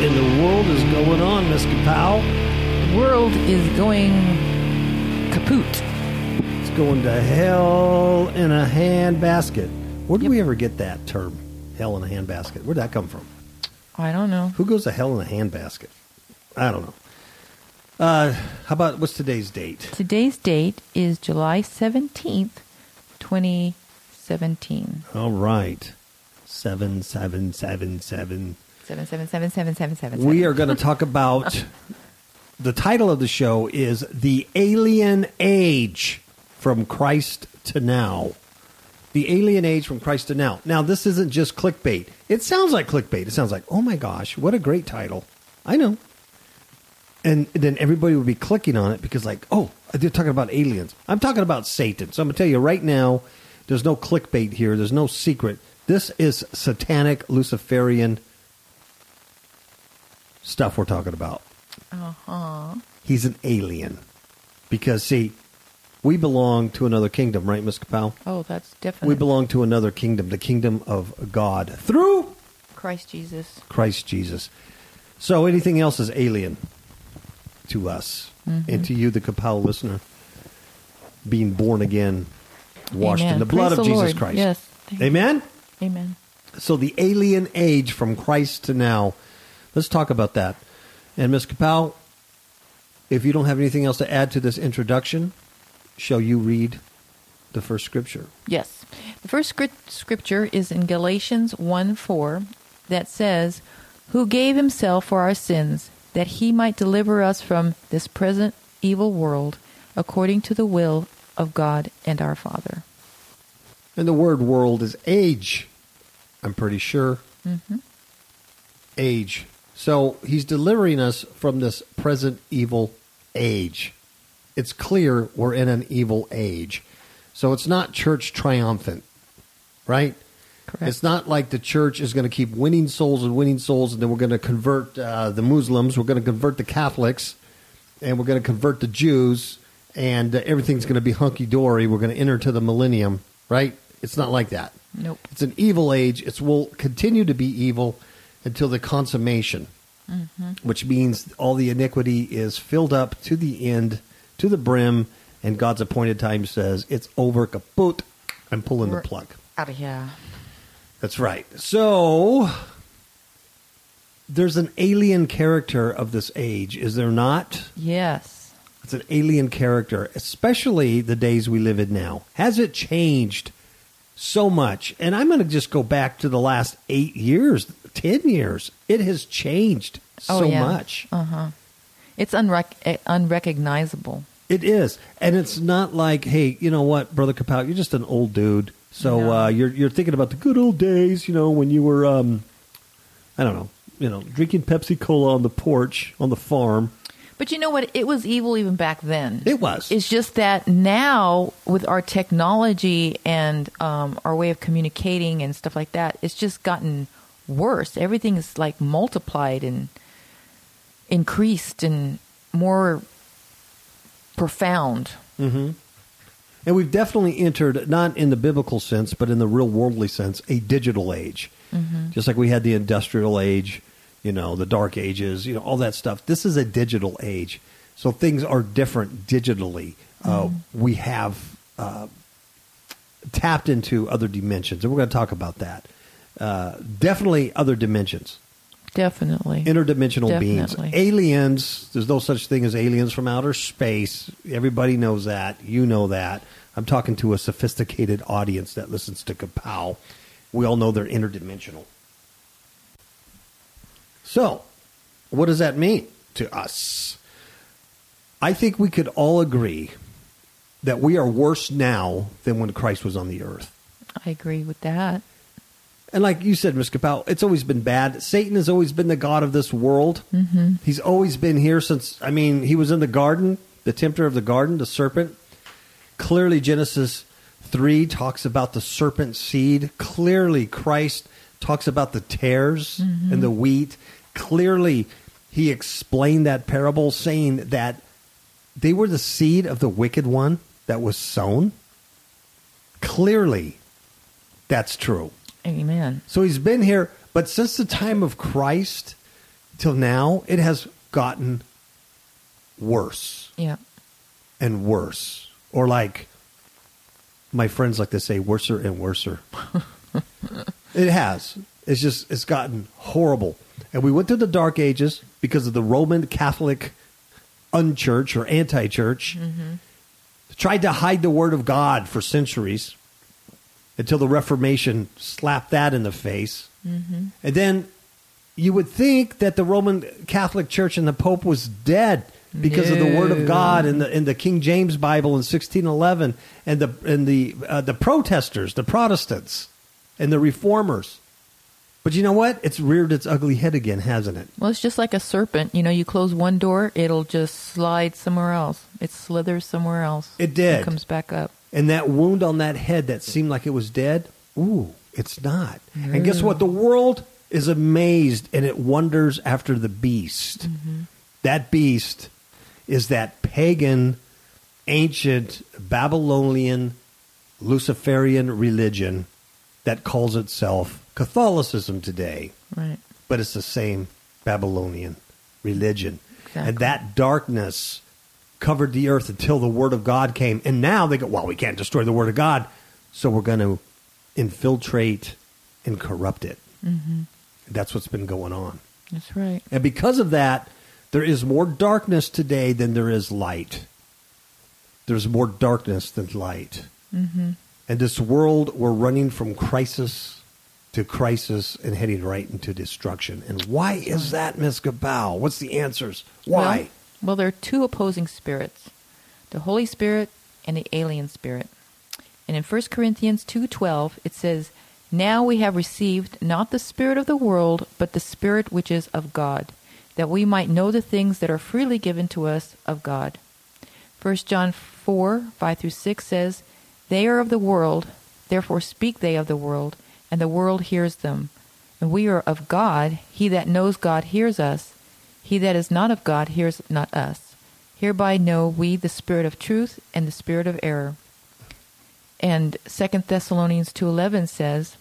in the world is going on, Miss Kapow? The world is going kaput. It's going to hell in a handbasket. Where did Yep. we ever get that term? Hell in a handbasket. Where'd that come from? I don't know. Who goes to hell in a handbasket? I don't know. Uh, how about what's today's date? Today's date is July 17th, 2017. All right. Seven, seven, seven, seven. 7777777. We are going to talk about the title of the show is The Alien Age from Christ to Now. The Alien Age from Christ to Now. Now, this isn't just clickbait. It sounds like clickbait. It sounds like, oh my gosh, what a great title. I know. And then everybody would be clicking on it because, like, oh, they're talking about aliens. I'm talking about Satan. So I'm going to tell you right now, there's no clickbait here. There's no secret. This is satanic, Luciferian stuff we're talking about. Uh-huh. He's an alien. Because, see, we belong to another kingdom, right, Miss Kapow? Oh, that's definitely We belong to another kingdom, the kingdom of God, through Christ Jesus. Christ Jesus. So anything else is alien to us Mm-hmm. and to you, the Kapow listener, being born again, washed in the blood Praise of the Jesus Lord. Christ. Yes. Amen? Amen. So the alien age from Christ to now. Let's talk about that. And Ms. Kapow, if you don't have anything else to add to this introduction, shall you read the first scripture? Yes. The first scripture is in Galatians 1 4 that says, Who gave himself for our sins, that he might deliver us from this present evil world, according to the will of God and our Father. And the word world is age. I'm pretty sure. Mm-hmm. Age. So he's delivering us from this present evil age. It's clear we're in an evil age. So it's not church triumphant, right? Correct. It's not like the church is going to keep winning souls and winning souls, and then we're going to convert uh, the Muslims, we're going to convert the Catholics, and we're going to convert the Jews, and uh, everything's going to be hunky dory. We're going to enter to the millennium, right? It's not like that. Nope. It's an evil age. It will continue to be evil until the consummation, Mm-hmm. which means all the iniquity is filled up to the end, to the brim, and God's appointed time says it's over, kaput. I'm pulling We're- the plug. Out of here. That's right. So there's an alien character of this age, is there not? Yes. It's an alien character, especially the days we live in now. Has it changed so much? And I'm going to just go back to the last eight years, 10 years. It has changed so oh, yeah. much. Uh huh. It's unrec- eh, unrecognizable. It is, and it's not like, hey, you know what, brother Kapow, you're just an old dude. So No. uh, you're you're thinking about the good old days, you know, when you were, um, I don't know, you know, drinking Pepsi Cola on the porch on the farm. But you know what? It was evil even back then. It was. It's just that now, with our technology and um, our way of communicating and stuff like that, it's just gotten worse. Everything is like multiplied and increased and more profound. Mm-hmm. And we've definitely entered, not in the biblical sense, but in the real worldly sense, a digital age. Just like we had the industrial age, you know, the dark ages, you know, all that stuff. This is a digital age. So things are different digitally. Uh, we have uh, tapped into other dimensions, and we're going to talk about that. Uh, definitely other dimensions Definitely. interdimensional beings. Aliens, there's no such thing as aliens from outer space. Everybody knows that. You know that. I'm talking to a sophisticated audience that listens to Kapow. We all know they're interdimensional. So, what does that mean to us? I think we could all agree that we are worse now than when Christ was on the earth. I agree with that. And like you said, Ms. Kapow, it's always been bad. Satan has always been the god of this world. Mm-hmm. He's always been here since, I mean, he was in the garden, the tempter of the garden, the serpent. Clearly, Genesis 3 talks about the serpent seed. Clearly, Christ talks about the tares and the wheat. Clearly, he explained that parable saying that they were the seed of the wicked one that was sown. Clearly, that's true. Amen. So he's been here, but since the time of Christ, till now, it has gotten worse Yeah. and worse. Or like my friends like to say, worser and worser. it has. It's just it's gotten horrible. And we went through the dark ages because of the Roman Catholic unchurch or anti-church. Mm-hmm. Tried to hide the word of God for centuries until the Reformation slapped that in the face. And then you would think that the Roman Catholic Church and the Pope was dead because of the Word of God in the in the King James Bible in 1611 and the and the uh, the protesters, the Protestants, and the Reformers. But you know what? It's reared its ugly head again, hasn't it? Well, it's just like a serpent. You know, you close one door, it'll just slide somewhere else. It slithers somewhere else. It did. And comes back up. And that wound on that head that seemed like it was dead, ooh, it's not. And guess what? The world is amazed and it wonders after the beast. Mm-hmm. That beast is that pagan, ancient, Babylonian, Luciferian religion that calls itself Catholicism today, Right. but it's the same Babylonian religion. Exactly. And that darkness covered the earth until the word of God came. And now they go, well, we can't destroy the word of God, so we're going to infiltrate and corrupt it. Mm-hmm. That's what's been going on. That's right. And because of that, there is more darkness today than there is light. There's more darkness than light. Mm-hmm. And this world, we're running from crisis to crisis and heading right into destruction. And why is that, Ms. Kapow? What's the answers? Why? Well, well, there are two opposing spirits the Holy Spirit and the alien spirit. And in 1 Corinthians 2:12 it says, "Now we have received not the spirit of the world, but the spirit which is of God, that we might know the things that are freely given to us of God." 1 John 4, 5 through 6 says, They are of the world, therefore speak they of the world, and the world hears them. And we are of God, he that knows God hears us, he that is not of God hears not us. Hereby know we the spirit of truth and the spirit of error. And 2 Thessalonians 2:11 says,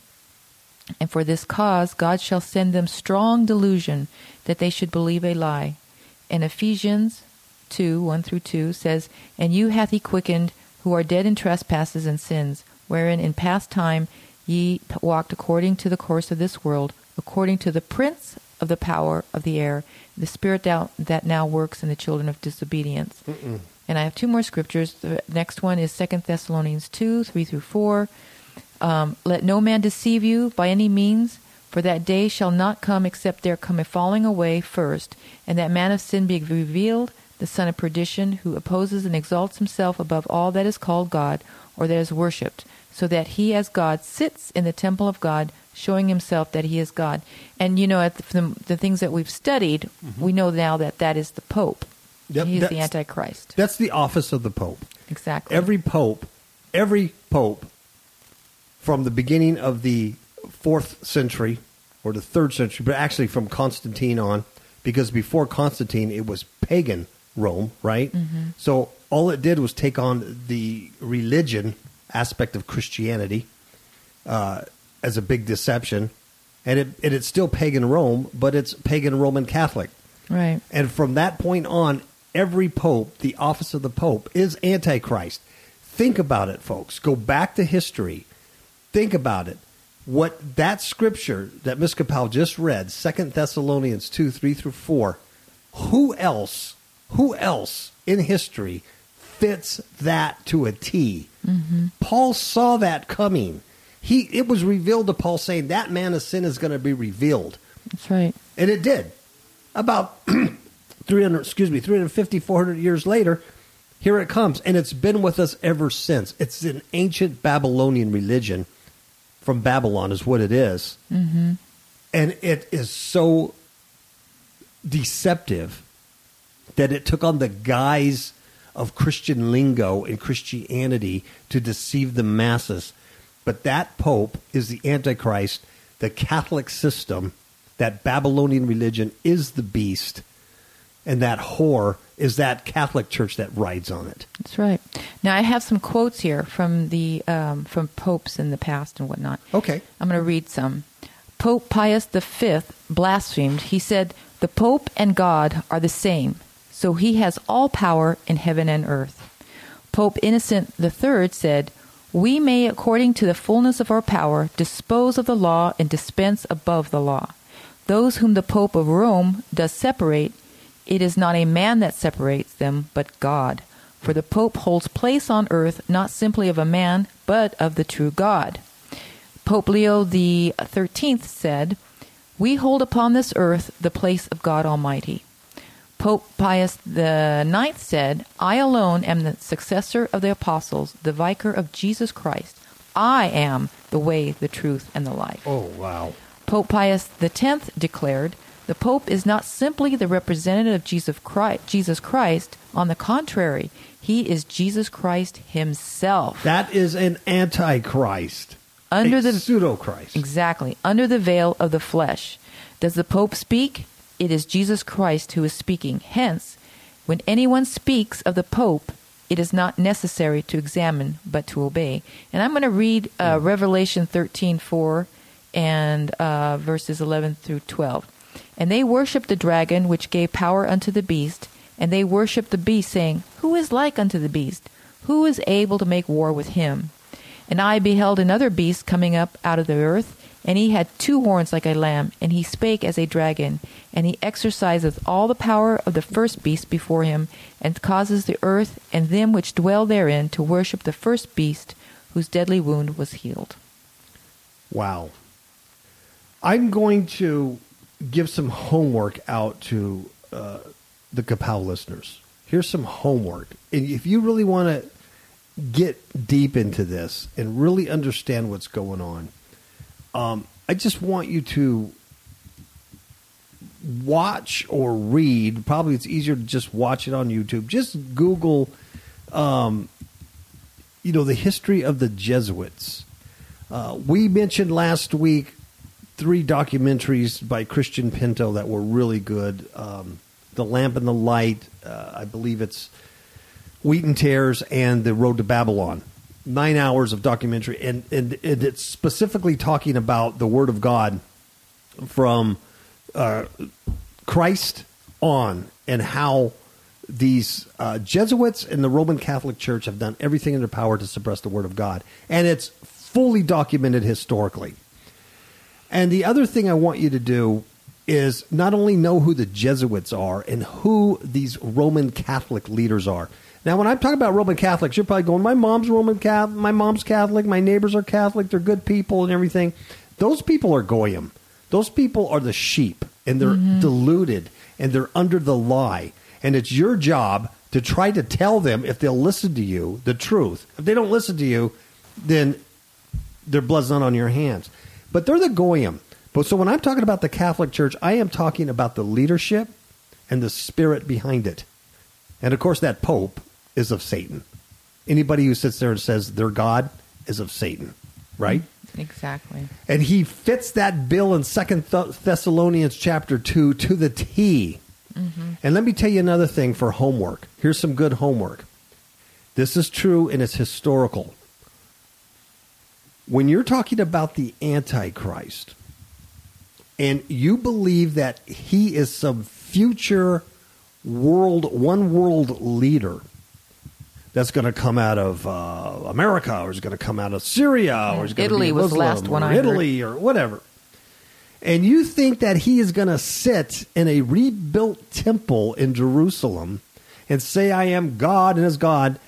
and for this cause God shall send them strong delusion that they should believe a lie. And Ephesians 2 1 through 2 says, And you hath he quickened, who are dead in trespasses and sins, wherein in past time ye walked according to the course of this world, according to the prince of the power of the air, the spirit thou- that now works in the children of disobedience. And I have two more scriptures. The next one is Second Thessalonians 2 3 through 4. Um, Let no man deceive you by any means, for that day shall not come except there come a falling away first, and that man of sin be revealed, the son of perdition, who opposes and exalts himself above all that is called God or that is worshipped, so that he as God sits in the temple of God, showing himself that he is God. And you know, at the, from the things that we've studied, we know now that that is the Pope. Yep, He's the Antichrist. That's the office of the Pope. Exactly. Every pope, every pope from the beginning of the fourth century or the third century, but actually from Constantine on, because before Constantine it was pagan Rome, right? So all it did was take on the religion aspect of Christianity uh, as a big deception, and it and it's still pagan Rome, but it's pagan Roman Catholic. right. And from that point on, every pope, the office of the pope, is Antichrist. Think about it, folks. Go back to history. Think about it. What that scripture that Miss Kapow just read, Second Thessalonians 2, 3 through 4, who else, who else in history fits that to a T? Mm-hmm. Paul saw that coming. He it was revealed to Paul saying that man of sin is going to be revealed. That's right. And it did. About 300, excuse me, 350, 400 years later, here it comes. And it's been with us ever since. It's an ancient Babylonian religion from Babylon, is what it is. Mm-hmm. And it is so deceptive that it took on the guise of Christian lingo and Christianity to deceive the masses. But that pope is the Antichrist. The Catholic system, that Babylonian religion, is the beast. And that whore is that Catholic church that rides on it. That's right. Now I have some quotes here from the um, from popes in the past and whatnot. Okay. I'm going to read some. Pope Pius V blasphemed. He said, The Pope and God are the same, so he has all power in heaven and earth. Pope Innocent III said, We may, according to the fullness of our power, dispose of the law and dispense above the law. Those whom the Pope of Rome does separate, it is not a man that separates them, but God. For the Pope holds place on earth not simply of a man, but of the true God. Pope Leo the Thirteenth said, "We hold upon this earth the place of God Almighty." Pope Pius the Ninth said, "I alone am the successor of the apostles, the vicar of Jesus Christ. I am the way, the truth, and the life." Oh, wow. Pope Pius X declared, "The Pope is not simply the representative of Jesus Christ. Jesus Christ. On the contrary, he is Jesus Christ himself." That is an antichrist. Under a the pseudo Christ. Exactly. Under the veil of the flesh. Does the Pope speak? It is Jesus Christ who is speaking. Hence, when anyone speaks of the Pope, it is not necessary to examine, but to obey. And I'm going to read uh, Revelation 13 4 and uh, verses 11 through 12. And they worshipped the dragon, which gave power unto the beast, and they worshipped the beast, saying, Who is like unto the beast? Who is able to make war with him? And I beheld another beast coming up out of the earth, and he had two horns like a lamb, and he spake as a dragon, and he exerciseth all the power of the first beast before him, and causes the earth and them which dwell therein to worship the first beast, whose deadly wound was healed. Wow. I'm going to give some homework out to uh, the Kapow listeners. Here's some homework. And if you really want to get deep into this and really understand what's going on, um, I just want you to watch or read. Probably it's easier to just watch it on YouTube. Just Google, um, you know, the history of the Jesuits. Uh, we mentioned last week three documentaries by Christian Pinto that were really good. Um, the Lamp and the Light, uh, I believe it's Wheat and Tears, and The Road to Babylon. Nine hours of documentary, and, and, and it's specifically talking about the Word of God from uh, Christ on and how these uh, Jesuits and the Roman Catholic Church have done everything in their power to suppress the Word of God. And it's fully documented historically. And the other thing I want you to do is not only know who the Jesuits are and who these Roman Catholic leaders are. Now, when I'm talking about Roman Catholics, you're probably going, "My mom's Roman Catholic. My mom's Catholic. My neighbors are Catholic. They're good people and everything." Those people are goyim. Those people are the sheep, and they're mm-hmm. deluded, and they're under the lie. And it's your job to try to tell them if they'll listen to you the truth. If they don't listen to you, then their blood's not on your hands. But they're the goyim. But so when I'm talking about the Catholic Church, I am talking about the leadership and the spirit behind it. And of course, that Pope is of Satan. Anybody who sits there and says they're God is of Satan, right? Mm-hmm. Exactly. And he fits that bill in Second Thessalonians chapter two to the T. Mm-hmm. And let me tell you another thing for homework. Here's some good homework. This is true and it's historical. When you're talking about the Antichrist, and you believe that he is some future world, one world leader that's going to come out of uh, America, or is going to come out of Syria, or is going Italy to be was Muslim, last one or I heard. Italy, or whatever. And you think that he is going to sit in a rebuilt temple in Jerusalem and say, I am God and as God.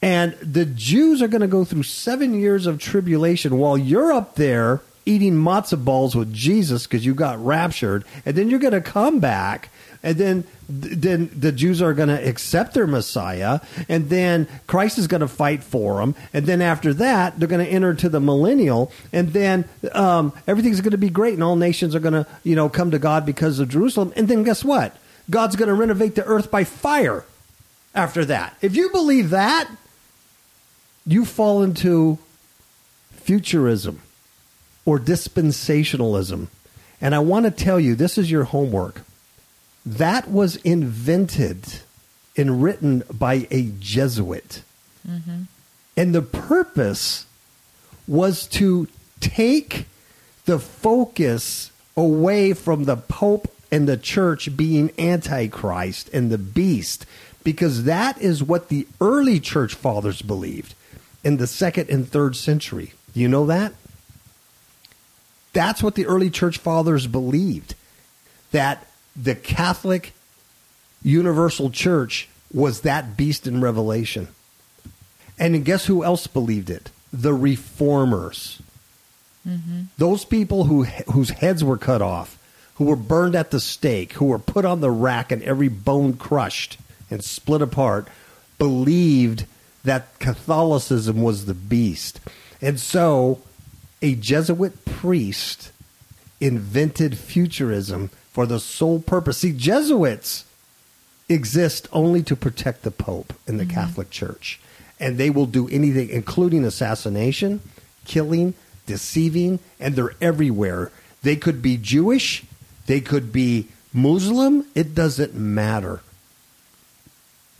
And the Jews are going to go through seven years of tribulation while you're up there eating matzo balls with Jesus because you got raptured. And then you're going to come back. And then, then the Jews are going to accept their Messiah, and then Christ is going to fight for them, and then after that, they're going to enter to the millennial, and then um, everything's going to be great, and all nations are going to, you know, come to God because of Jerusalem. And then guess what? God's going to renovate the earth by fire after that. If you believe that, you fall into futurism or dispensationalism. And I want to tell you this is your homework. That was invented and written by a Jesuit. Mm-hmm. And the purpose was to take the focus away from the Pope and the church being antichrist and the beast because that is what the early church fathers believed in the second and third century. Do you know that? That's what the early church fathers believed that the Catholic universal church was that beast in Revelation. And guess who else believed it? The reformers. Mm-hmm. Those people who whose heads were cut off, who were burned at the stake, who were put on the rack and every bone crushed and split apart, believed that Catholicism was the beast. And so a Jesuit priest invented futurism for the sole purpose. See, Jesuits exist only to protect the Pope and the mm-hmm. Catholic Church. And they will do anything, including assassination, killing, deceiving, and they're everywhere. They could be Jewish, they could be Muslim, it doesn't matter.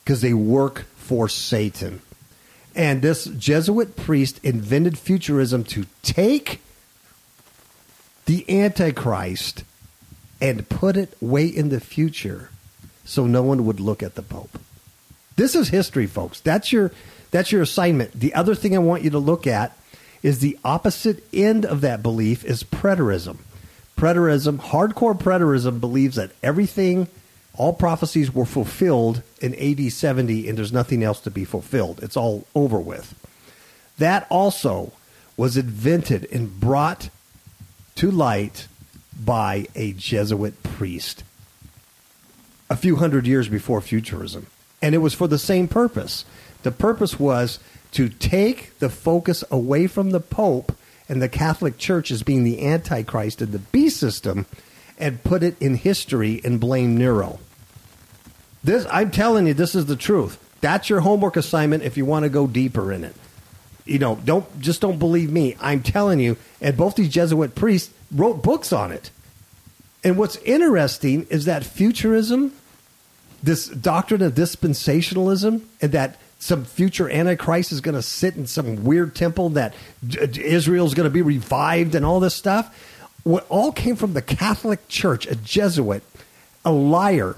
Because they work for Satan. And this Jesuit priest invented futurism to take the Antichrist and put it way in the future so no one would look at the Pope. This is history, folks. That's your that's your assignment. The other thing I want you to look at is the opposite end of that belief is preterism. Preterism, hardcore preterism believes that everything all prophecies were fulfilled in AD 70 and there's nothing else to be fulfilled. It's all over with. That also was invented and brought to light by a Jesuit priest a few hundred years before futurism. And it was for the same purpose. The purpose was to take the focus away from the Pope and the Catholic Church as being the Antichrist and the beast system and put it in history and blame Nero. This I'm telling you, this is the truth. That's your homework assignment if you want to go deeper in it. You know, don't just don't believe me. I'm telling you, and both these Jesuit priests wrote books on it. And what's interesting is that futurism, this doctrine of dispensationalism, and that some future antichrist is going to sit in some weird temple that Israel's going to be revived and all this stuff. What all came from the Catholic Church, a Jesuit, a liar,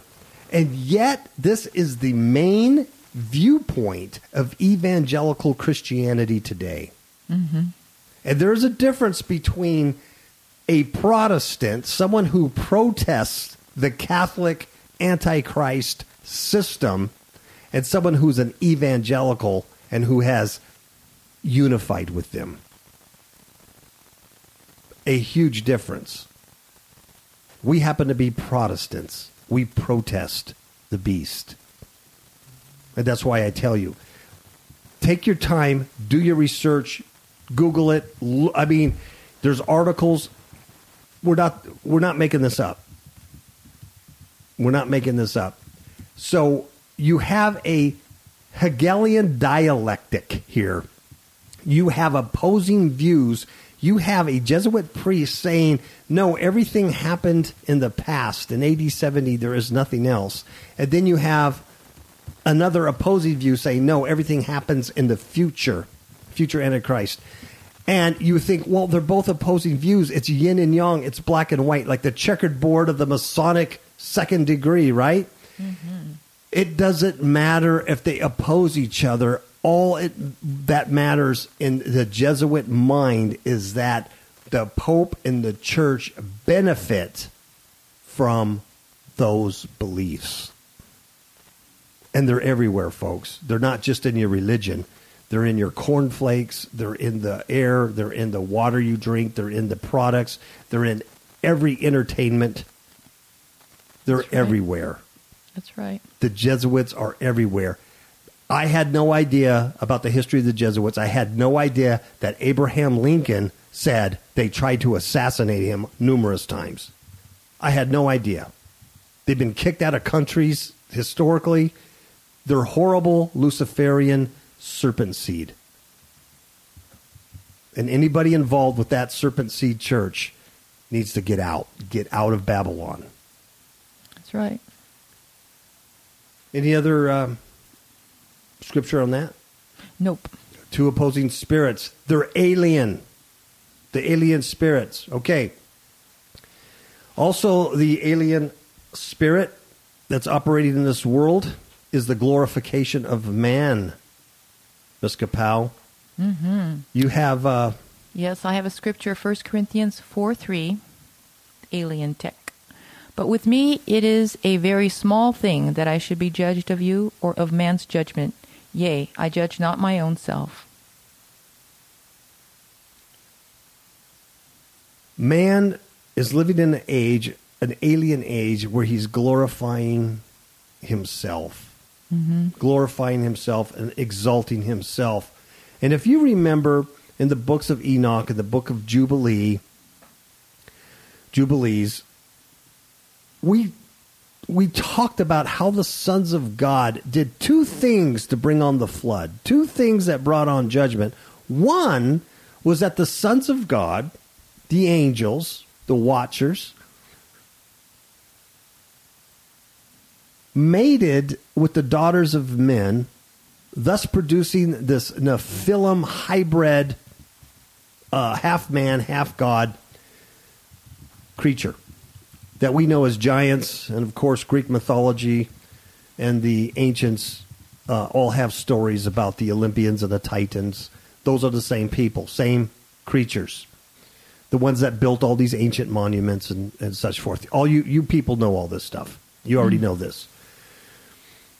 and yet, this is the main viewpoint of evangelical Christianity today. Mm-hmm. And there's a difference between a Protestant, someone who protests the Catholic Antichrist system, and someone who's an evangelical and who has unified with them. A huge difference. We happen to be Protestants we protest the beast. And that's why I tell you take your time, do your research, Google it. I mean, there's articles. We're not we're not making this up. We're not making this up. So you have a Hegelian dialectic here. You have opposing views you have a Jesuit priest saying, no, everything happened in the past. In AD 70, there is nothing else. And then you have another opposing view saying, no, everything happens in the future, future Antichrist. And you think, well, they're both opposing views. It's yin and yang, it's black and white, like the checkered board of the Masonic second degree, right? Mm-hmm. It doesn't matter if they oppose each other all it, that matters in the Jesuit mind is that the Pope and the Church benefit from those beliefs. And they're everywhere, folks. They're not just in your religion. They're in your cornflakes. They're in the air. They're in the water you drink. They're in the products. They're in every entertainment. They're That's right. everywhere. That's right. The Jesuits are everywhere. I had no idea about the history of the Jesuits. I had no idea that Abraham Lincoln said they tried to assassinate him numerous times. I had no idea. They've been kicked out of countries historically. They're horrible Luciferian serpent seed. And anybody involved with that serpent seed church needs to get out, get out of Babylon. That's right. Any other um, scripture on that? Nope. Two opposing spirits. They're alien. The alien spirits. Okay. Also, the alien spirit that's operating in this world is the glorification of man. Miss Kapow. Mm-hmm. You have uh, Yes, I have a scripture, 1 Corinthians 4 3, alien tech. But with me it is a very small thing that I should be judged of you or of man's judgment. Yea, I judge not my own self. man is living in an age, an alien age, where he's glorifying himself, Mm-hmm. glorifying himself and exalting himself. And if you remember in the books of Enoch and the book of Jubilee, Jubilees, we we talked about how the sons of God did two things to bring on the flood, two things that brought on judgment. One was that the sons of God, the angels, the watchers, mated with the daughters of men, thus producing this Nephilim hybrid, uh, half man, half god creature that we know as giants, and of course, Greek mythology and the ancients uh, all have stories about the Olympians and the Titans. Those are the same people, same creatures. The ones that built all these ancient monuments and, and such forth. All you, you people know all this stuff. You already know this.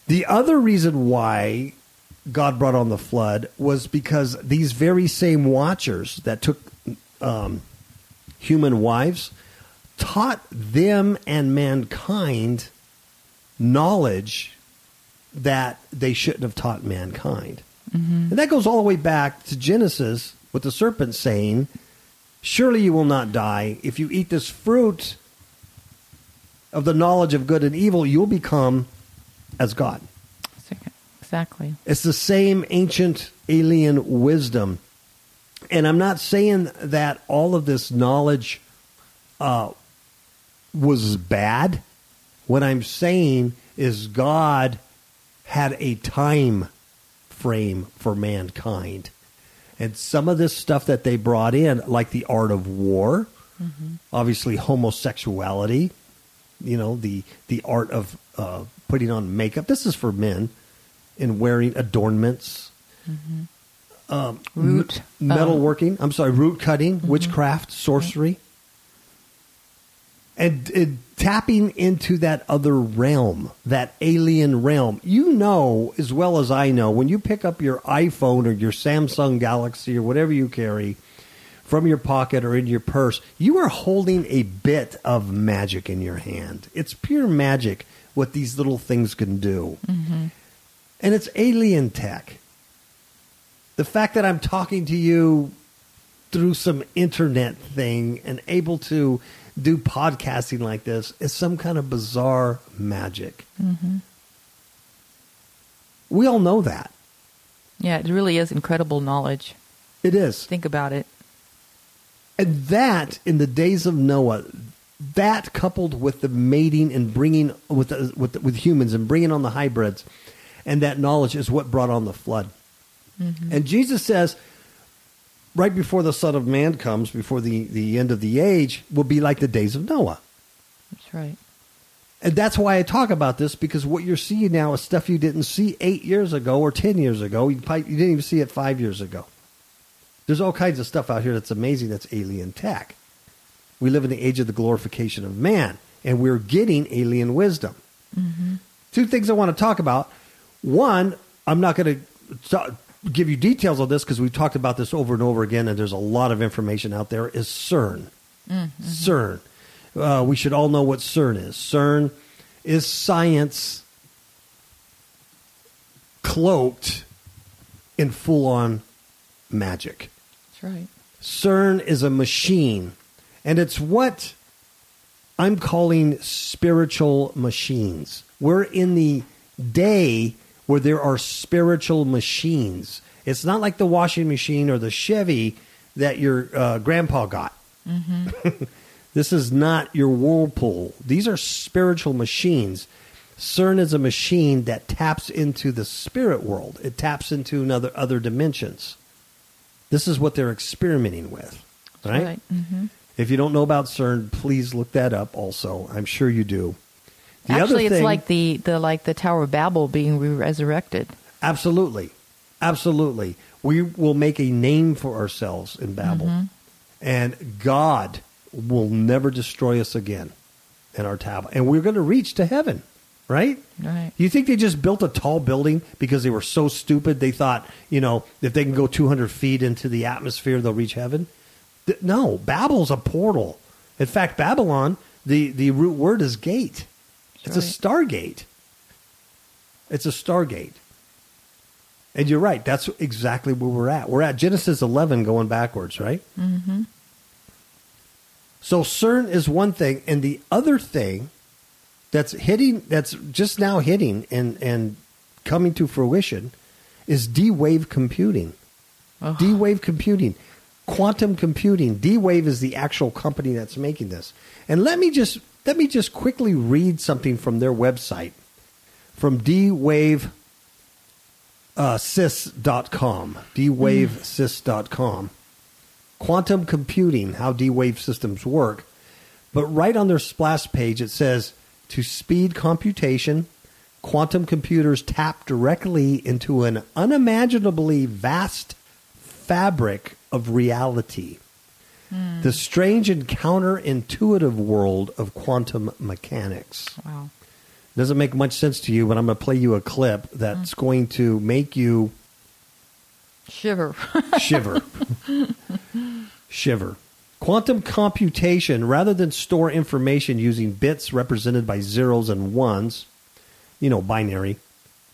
The other reason why God brought on the flood was because these very same watchers that took um, human wives taught them and mankind knowledge that they shouldn't have taught mankind. And that goes all the way back to Genesis with the serpent saying, Surely you will not die. If you eat this fruit of the knowledge of good and evil, you'll become as God. Exactly. It's the same ancient alien wisdom. And I'm not saying that all of this knowledge uh, was bad. What I'm saying is God had a time frame for mankind. And some of this stuff that they brought in, like the art of war, obviously homosexuality, you know, the the art of uh, putting on makeup. This is for men and wearing adornments. Mm-hmm. Um, Root, m- um, metalworking. I'm sorry, root cutting, mm-hmm. witchcraft, sorcery, and, and tapping into that other realm, that alien realm. You know as well as I know when you pick up your iPhone or your Samsung Galaxy or whatever you carry from your pocket or in your purse, you are holding a bit of magic in your hand. It's pure magic what these little things can do. Mm-hmm. And it's alien tech. The fact that I'm talking to you through some internet thing and able to do podcasting like this is some kind of bizarre magic. Mm-hmm. We all know that. Yeah, it really is incredible knowledge. It is. Think about it. And that, in the days of Noah, that coupled with the mating and bringing with the, with the, with humans and bringing on the hybrids, and that knowledge is what brought on the flood. Mm-hmm. And Jesus says, right before the Son of Man comes, before the, the end of the age, will be like the days of Noah. That's right. And that's why I talk about this because what you're seeing now is stuff you didn't see eight years ago or ten years ago. You, probably, you didn't even see it five years ago. There's all kinds of stuff out here that's amazing that's alien tech. We live in the age of the glorification of man, and we're getting alien wisdom. Two things I want to talk about. One, I'm not going to give you details on this because we've talked about this over and over again, and there's a lot of information out there, is CERN. CERN. Uh, we should all know what CERN is. CERN is science cloaked in full on magic. That's right. CERN is a machine, and it's what I'm calling spiritual machines. We're in the day where there are spiritual machines. It's not like the washing machine or the Chevy that your uh, grandpa got. this is not your Whirlpool. These are spiritual machines. CERN is a machine that taps into the spirit world. It taps into another other dimensions. This is what they're experimenting with, right? hmm If you don't know about CERN, please look that up also. I'm sure you do. The other Actually, it's thing- like the, the like the Tower of Babel being re- resurrected. Absolutely. Absolutely. We will make a name for ourselves in Babel. Mm-hmm. And God will never destroy us again in our tablet. And we're going to reach to heaven, right? Right. You think they just built a tall building because they were so stupid they thought, you know, if they can go 200 feet into the atmosphere, they'll reach heaven? No, Babel's a portal. In fact, Babylon, the, the root word is gate. It's a stargate. It's a stargate. And you're right. That's exactly where we're at. We're at Genesis 11 going backwards, right? Mm-hmm. So CERN is one thing. And the other thing that's hitting, that's just now hitting and, and coming to fruition is D wave computing. D wave computing. Quantum computing. D Wave is the actual company that's making this. And let me just let me just quickly read something from their website from D Wave uh, sys.com. dwavesys.com. Quantum computing, how D wave systems work. But right on their splash page, it says to speed computation, quantum computers tap directly into an unimaginably vast fabric of reality. The strange and counterintuitive world of quantum mechanics. Wow. Doesn't make much sense to you, but I'm going to play you a clip that's mm. going to make you Shiver. shiver. shiver. Quantum computation, rather than store information using bits represented by zeros and ones, you know, binary,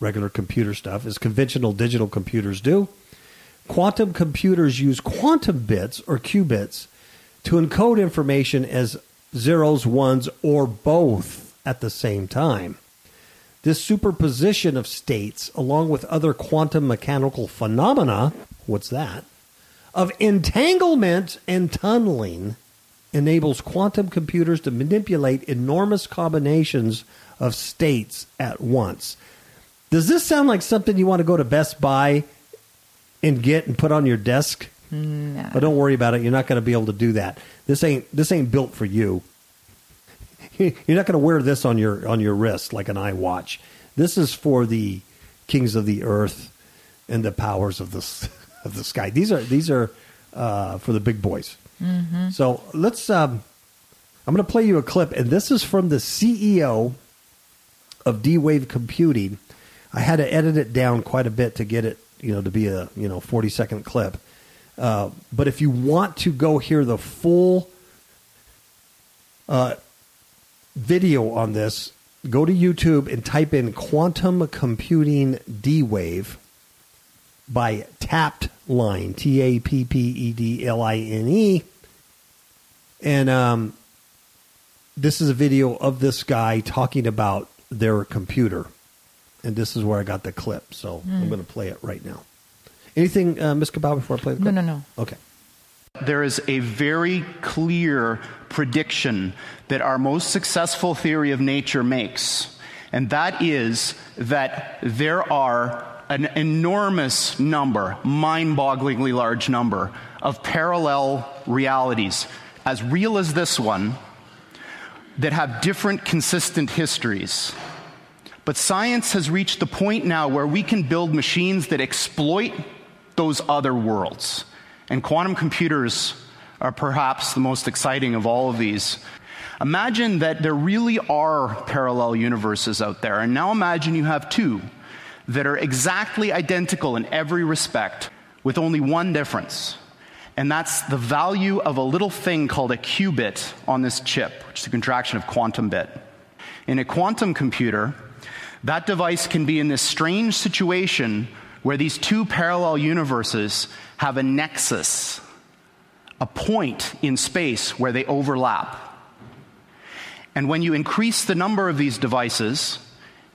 regular computer stuff, as conventional digital computers do, quantum computers use quantum bits or qubits to encode information as zeros, ones, or both at the same time. This superposition of states, along with other quantum mechanical phenomena, what's that? Of entanglement and tunneling, enables quantum computers to manipulate enormous combinations of states at once. Does this sound like something you want to go to Best Buy and get and put on your desk? No. But don't worry about it. You're not going to be able to do that. This ain't this ain't built for you. You're not going to wear this on your on your wrist like an iWatch. This is for the kings of the earth and the powers of the of the sky. These are these are uh, for the big boys. So let's. Um, I'm going to play you a clip, and this is from the CEO of D Wave Computing. I had to edit it down quite a bit to get it, you know, to be a you know 40 second clip. Uh, but if you want to go hear the full uh, video on this, go to YouTube and type in quantum computing D Wave by Tapped Line, T A P P E D L I N E. And um, this is a video of this guy talking about their computer. And this is where I got the clip. So I'm going to play it right now. Anything, uh, Ms. Kapow, before I play the clip? No, no, no. Okay. There is a very clear prediction that our most successful theory of nature makes, and that is that there are an enormous number, mind bogglingly large number, of parallel realities, as real as this one, that have different consistent histories. But science has reached the point now where we can build machines that exploit those other worlds. And quantum computers are perhaps the most exciting of all of these. Imagine that there really are parallel universes out there. And now imagine you have two that are exactly identical in every respect, with only one difference. And that's the value of a little thing called a qubit on this chip, which is a contraction of quantum bit. In a quantum computer, that device can be in this strange situation where these two parallel universes have a nexus, a point in space where they overlap. And when you increase the number of these devices,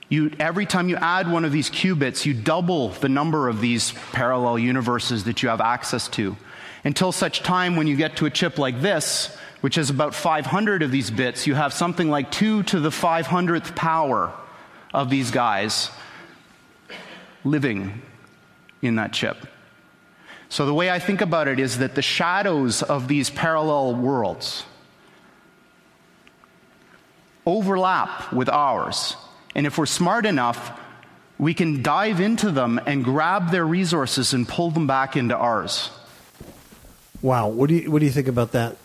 you, every time you add one of these qubits, you double the number of these parallel universes that you have access to. Until such time when you get to a chip like this, which has about 500 of these bits, you have something like 2 to the 500th power of these guys living in that chip. So the way I think about it is that the shadows of these parallel worlds overlap with ours. And if we're smart enough, we can dive into them and grab their resources and pull them back into ours. Wow. What do you what do you think about that?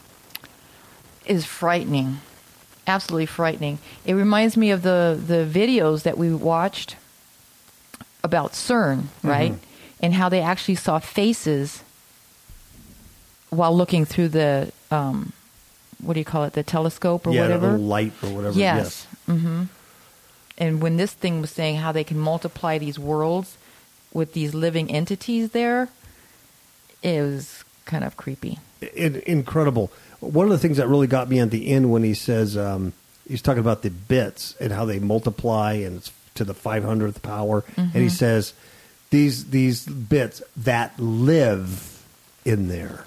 Is frightening, absolutely frightening. It reminds me of the the videos that we watched about CERN, right? And how they actually saw faces while looking through the um, what do you call it, the telescope or yeah, whatever. little light or whatever. Yes. mm-hmm And when this thing was saying how they can multiply these worlds with these living entities there, it was kind of creepy. In, incredible. One of the things that really got me at the end when he says um, he's talking about the bits and how they multiply and it's to the 500th power, and he says these these bits that live in there,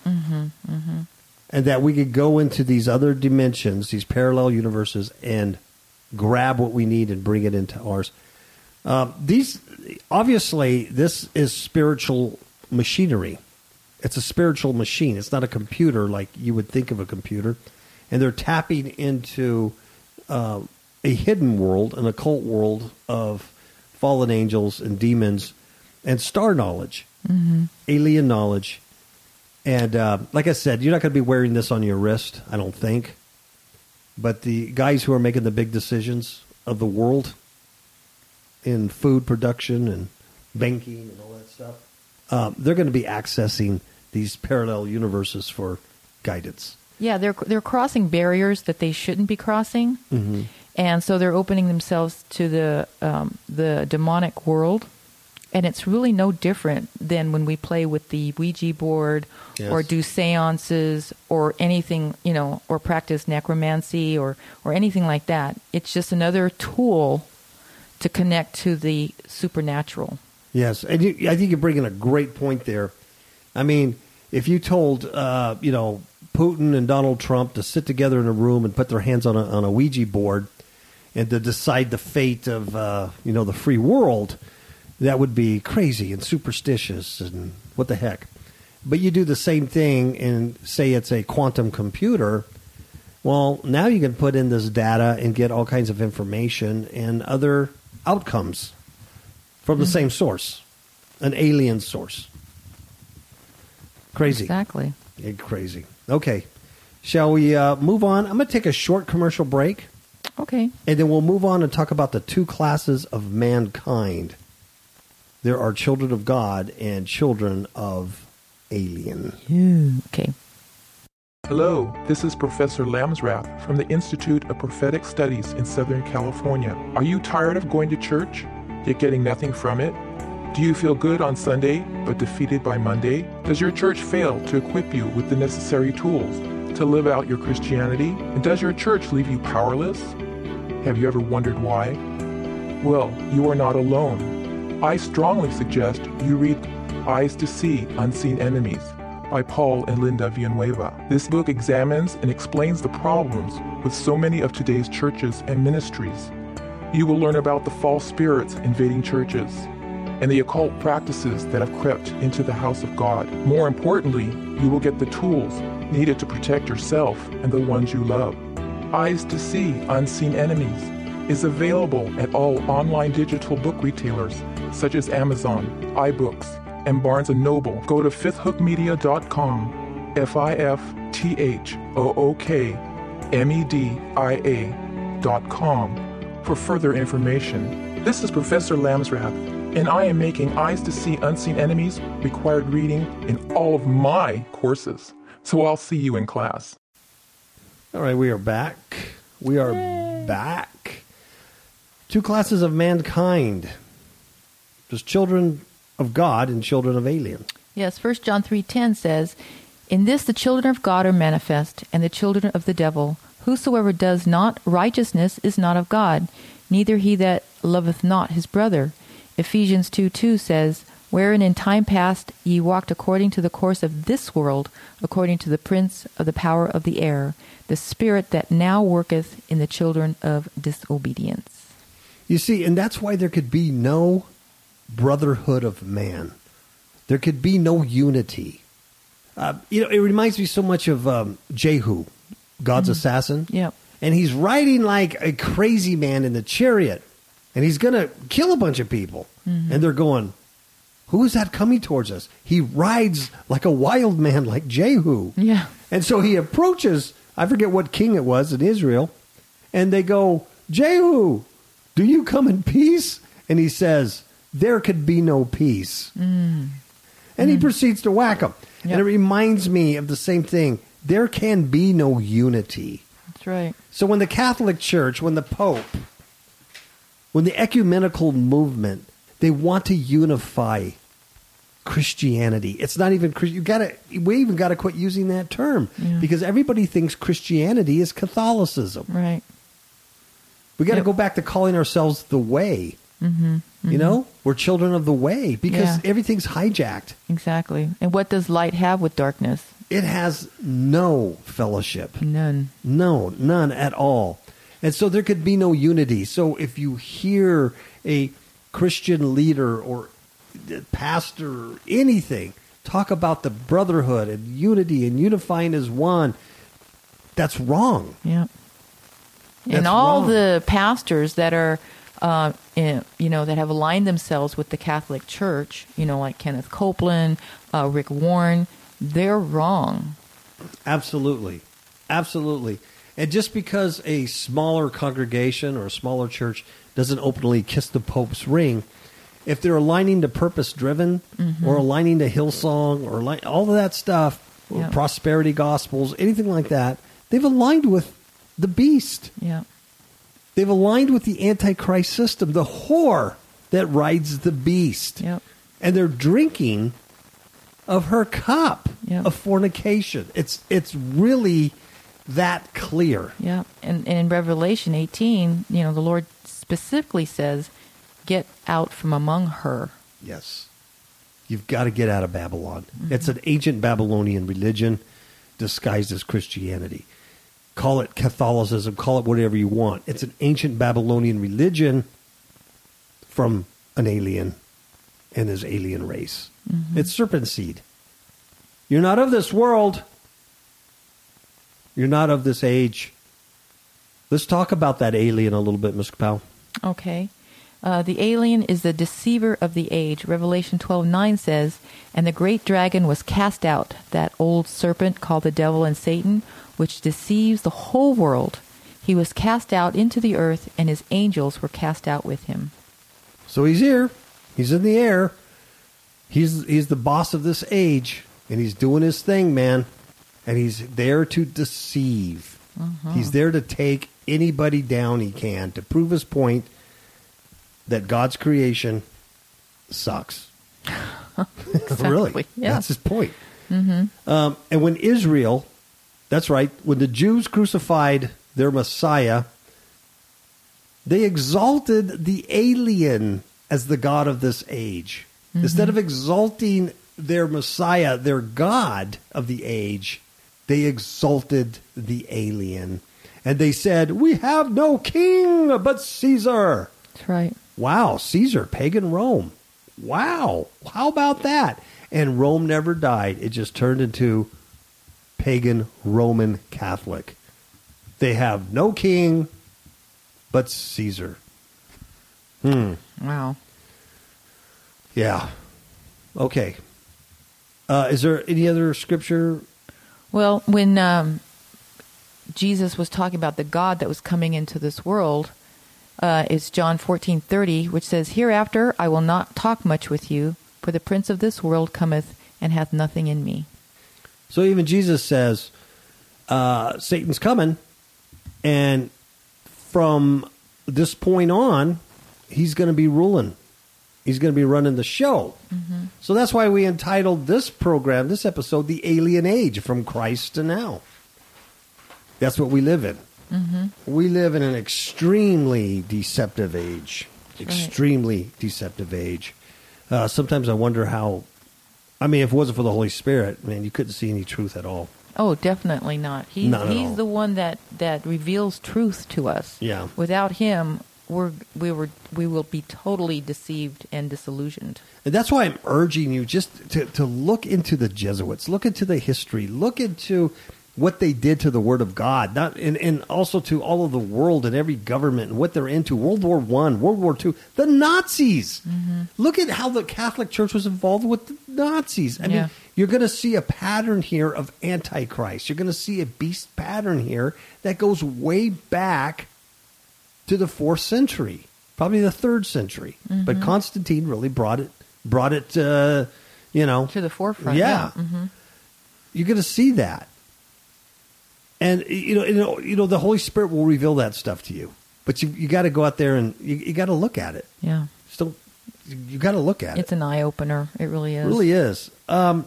and that we could go into these other dimensions, these parallel universes, and grab what we need and bring it into ours. Um, these obviously this is spiritual machinery. It's a spiritual machine. It's not a computer like you would think of a computer, and they're tapping into uh, a hidden world, an occult world of fallen angels and demons, and star knowledge, alien knowledge. And uh, like I said, you're not going to be wearing this on your wrist, I don't think. But the guys who are making the big decisions of the world in food production and banking and all that stuff, um, they're going to be accessing these parallel universes for guidance. Yeah, they're they're crossing barriers that they shouldn't be crossing, Mm-hmm. and so they're opening themselves to the um, the demonic world. And it's really no different than when we play with the Ouija board or do seances or anything, you know, or practice necromancy or, or anything like that. It's just another tool to connect to the supernatural. Yes, and you, I think you're bringing a great point there. I mean, if you told uh, you know Putin and Donald Trump to sit together in a room and put their hands on a, on a Ouija board and to decide the fate of uh, you know the free world, that would be crazy and superstitious and what the heck. But you do the same thing and say it's a quantum computer. Well, now you can put in this data and get all kinds of information and other outcomes from the same source, an alien source. Crazy. Exactly. Yeah, crazy. Okay. Shall we uh, move on? I'm going to take a short commercial break, Okay. and then we'll move on and talk about the two classes of mankind. There are children of God and children of alien. Okay. Hello, this is Professor Lamsrath from the Institute of Prophetic Studies in Southern California. Are you tired of going to church, yet getting nothing from it? Do you feel good on Sunday, but defeated by Monday? Does your church fail to equip you with the necessary tools to live out your Christianity? And does your church leave you powerless? Have you ever wondered why? Well, you are not alone. I strongly suggest you read Eyes to See Unseen Enemies by Paul and Linda Villanueva. This book examines and explains the problems with so many of today's churches and ministries. You will learn about the false spirits invading churches and the occult practices that have crept into the house of God. More importantly, you will get the tools needed to protect yourself and the ones you love. Eyes to See Unseen Enemies is available at all online digital book retailers such as Amazon, iBooks, and Barnes & Noble. Go to fifthhookmedia.com, F-I-F-T-H-O-O-K-M-E-D-I-A dot com for further information. This is Professor Lamsrath, and I am making Eyes to See Unseen Enemies required reading in all of my courses. So I'll see you in class. All right, we are back. We are back. Two classes of mankind. There's children of God and children of alien. Yes, First John 3:10 says, "In this the children of God are manifest, and the children of the devil. Whosoever does not righteousness is not of God, neither he that loveth not his brother." Ephesians 2 2 says, "Wherein in time past ye walked according to the course of this world, according to the prince of the power of the air, the spirit that now worketh in the children of disobedience." You see, and that's why there could be no brotherhood of man. There could be no unity. Uh, you know, it reminds me so much of um, Jehu, God's assassin. Yep. and he's riding like a crazy man in the chariot, and he's going to kill a bunch of people. Mm-hmm. And they're going, Who is that coming towards us? He rides like a wild man, like Jehu. Yeah. And so he approaches, I forget what king it was in Israel, and they go, Jehu, do you come in peace? And he says, There could be no peace. Mm. And he mm. proceeds to whack him. And it reminds me of the same thing. There can be no unity. That's right. So when the Catholic Church, when the Pope, when the ecumenical movement, they want to unify Christianity. It's not even you got to we even got to quit using that term Yeah. because everybody thinks Christianity is Catholicism. Right. We got to Yep. go back to calling ourselves the way. Mm-hmm. You know, we're children of the way because Yeah. everything's hijacked. Exactly. And what does light have with darkness? It has no fellowship. None. No, none at all. And so there could be no unity. So if you hear a Christian leader or pastor or anything talk about the brotherhood and unity and unifying as one, that's wrong. Yeah. That's and all wrong. the pastors that are, uh, in, you know, that have aligned themselves with the Catholic Church, you know, like Kenneth Copeland, uh, Rick Warren, they're wrong. Absolutely. Absolutely. And just because a smaller congregation or a smaller church doesn't openly kiss the Pope's ring, if they're aligning to purpose driven mm-hmm. or aligning to Hillsong or li- all of that stuff, or Yeah. prosperity gospels, anything like that, they've aligned with the beast. Yeah. They've aligned with the Antichrist system, the whore that rides the beast. Yep. And they're drinking of her cup Yep. of fornication. It's it's really that clear. Yeah. And, and in Revelation 18, you know, the Lord specifically says, get out from among her. Yes. You've got to get out of Babylon. Mm-hmm. It's an ancient Babylonian religion disguised as Christianity. Call it Catholicism, call it whatever you want. It's an ancient Babylonian religion from an alien and his alien race. Mm-hmm. It's serpent seed. You're not of this world. You're not of this age. Let's talk about that alien a little bit, Mr. Powell. Okay. Uh, the alien is the deceiver of the age. Revelation 12:9 says, "And the great dragon was cast out, that old serpent called the devil and Satan, which deceives the whole world. He was cast out into the earth, and his angels were cast out with him." So he's here. He's in the air. He's he's the boss of this age, and he's doing his thing, man. And he's there to deceive. Mm-hmm. He's there to take anybody down he can to prove his point that God's creation sucks. really, yeah. that's his point. Mm-hmm. Um, and when Israel, that's right, when the Jews crucified their Messiah, they exalted the alien as the God of this age. Instead mm-hmm. of exalting their Messiah, their God of the age, they exalted the alien. And they said, We have no king but Caesar. That's right. Wow, Caesar, pagan Rome. Wow, how about that? And Rome never died. It just turned into pagan Roman Catholic. They have no king but Caesar. Hmm. Wow. Yeah. Okay. Uh, is there any other scripture? Well, when um, Jesus was talking about the God that was coming into this world, uh, it's John fourteen thirty, which says, "Hereafter I will not talk much with you, for the prince of this world cometh and hath nothing in me." So even Jesus says uh, Satan's coming, and from this point on, he's going to be ruling. He's going to be running the show. So that's why we entitled this program, this episode, "The Alien Age: From Christ to Now." That's what we live in. We live in an extremely deceptive age. right. Extremely deceptive age. Uh, sometimes I wonder how. I mean, if it wasn't for the Holy Spirit, man, you couldn't see any truth at all. Oh, definitely not. He's Not he's all. the one that that reveals truth to us. Yeah. Without him, we're we were we will be totally deceived and disillusioned. And that's why I'm urging you just to, to look into the Jesuits, look into the history, look into what they did to the Word of God, not and, and also to all of the world and every government and what they're into. World War One, World War Two, the Nazis. Mm-hmm. Look at how the Catholic Church was involved with the Nazis. I Yeah. mean, you're going to see a pattern here of Antichrist. You're going to see a beast pattern here that goes way back to the fourth century, probably the third century. But Constantine really brought it brought it. Uh, you know, To the forefront. Yeah. Yeah. hmm you're going to see that, and you know, you know, you know, the Holy Spirit will reveal that stuff to you. But you you got to go out there and you, you got to look at it. Yeah. Still, you got to look at It's it. It's an eye opener. It really is. It really is. Um,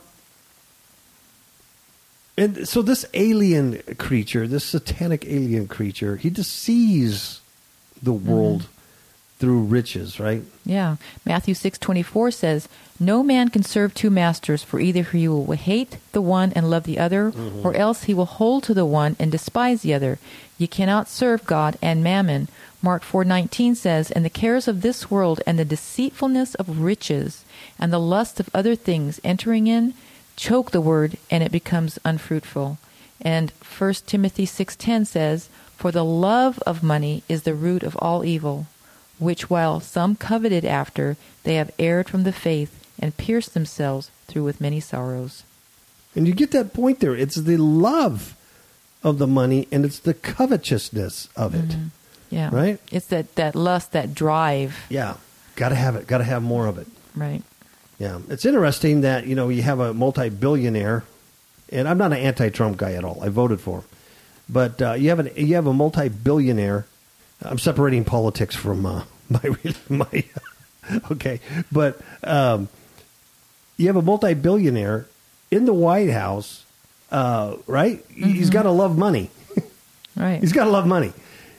and so this alien creature, this satanic alien creature, he deceives the mm-hmm. world through riches, right? Yeah. Matthew 6:24 says, "No man can serve two masters, for either he will hate the one and love the other, mm-hmm. or else he will hold to the one and despise the other. You cannot serve God and mammon." Mark 4:19 says, "And the cares of this world and the deceitfulness of riches and the lust of other things entering in choke the word and it becomes unfruitful." And 1 Timothy 6:10 says, "For the love of money is the root of all evil." which while some coveted after, they have erred from the faith and pierced themselves through with many sorrows. And you get that point there. It's the love of the money and it's the covetousness of it. Mm-hmm. Yeah. Right? It's that, that lust, that drive. Yeah. Got to have it. Got to have more of it. Right. Yeah, it's interesting that you know you have a multi-billionaire, and I'm not an anti-Trump guy at all. I voted for him, but uh, you have an you have a multi-billionaire. I'm separating politics from uh, my my. okay, but um, you have a multi-billionaire in the White House, uh, right? He's got to love money. Right. He's got to love money,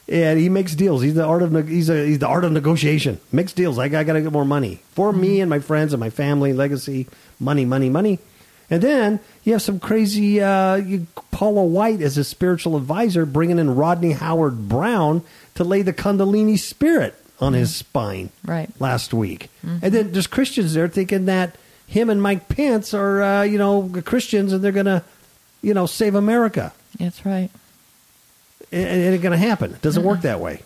and he makes deals. He's the art of he's a, he's the art of negotiation. Makes deals. I, I got to get more money for me and my friends and my family, legacy, money, money, money. And then you have some crazy uh, you, Paula White as his spiritual advisor, bringing in Rodney Howard-Browne to lay the Kundalini spirit on his spine Right. last week. And then there's Christians there thinking that him and Mike Pence are uh, you know Christians and they're gonna you know save America That's right. it, it ain't going to happen. It doesn't work that way.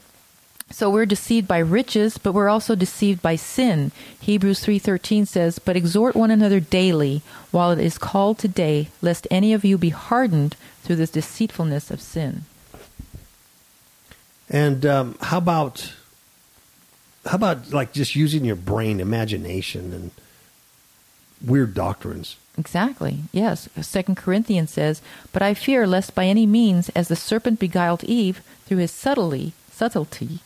So we're deceived by riches, but we're also deceived by sin. Hebrews 3:13 says, "But exhort one another daily while it is called today, lest any of you be hardened through this deceitfulness of sin." And um, how about how about like just using your brain, imagination, and weird doctrines? Exactly. Yes. Second Corinthians says, "But I fear lest by any means, as the serpent beguiled Eve through his subtlety, subtlety,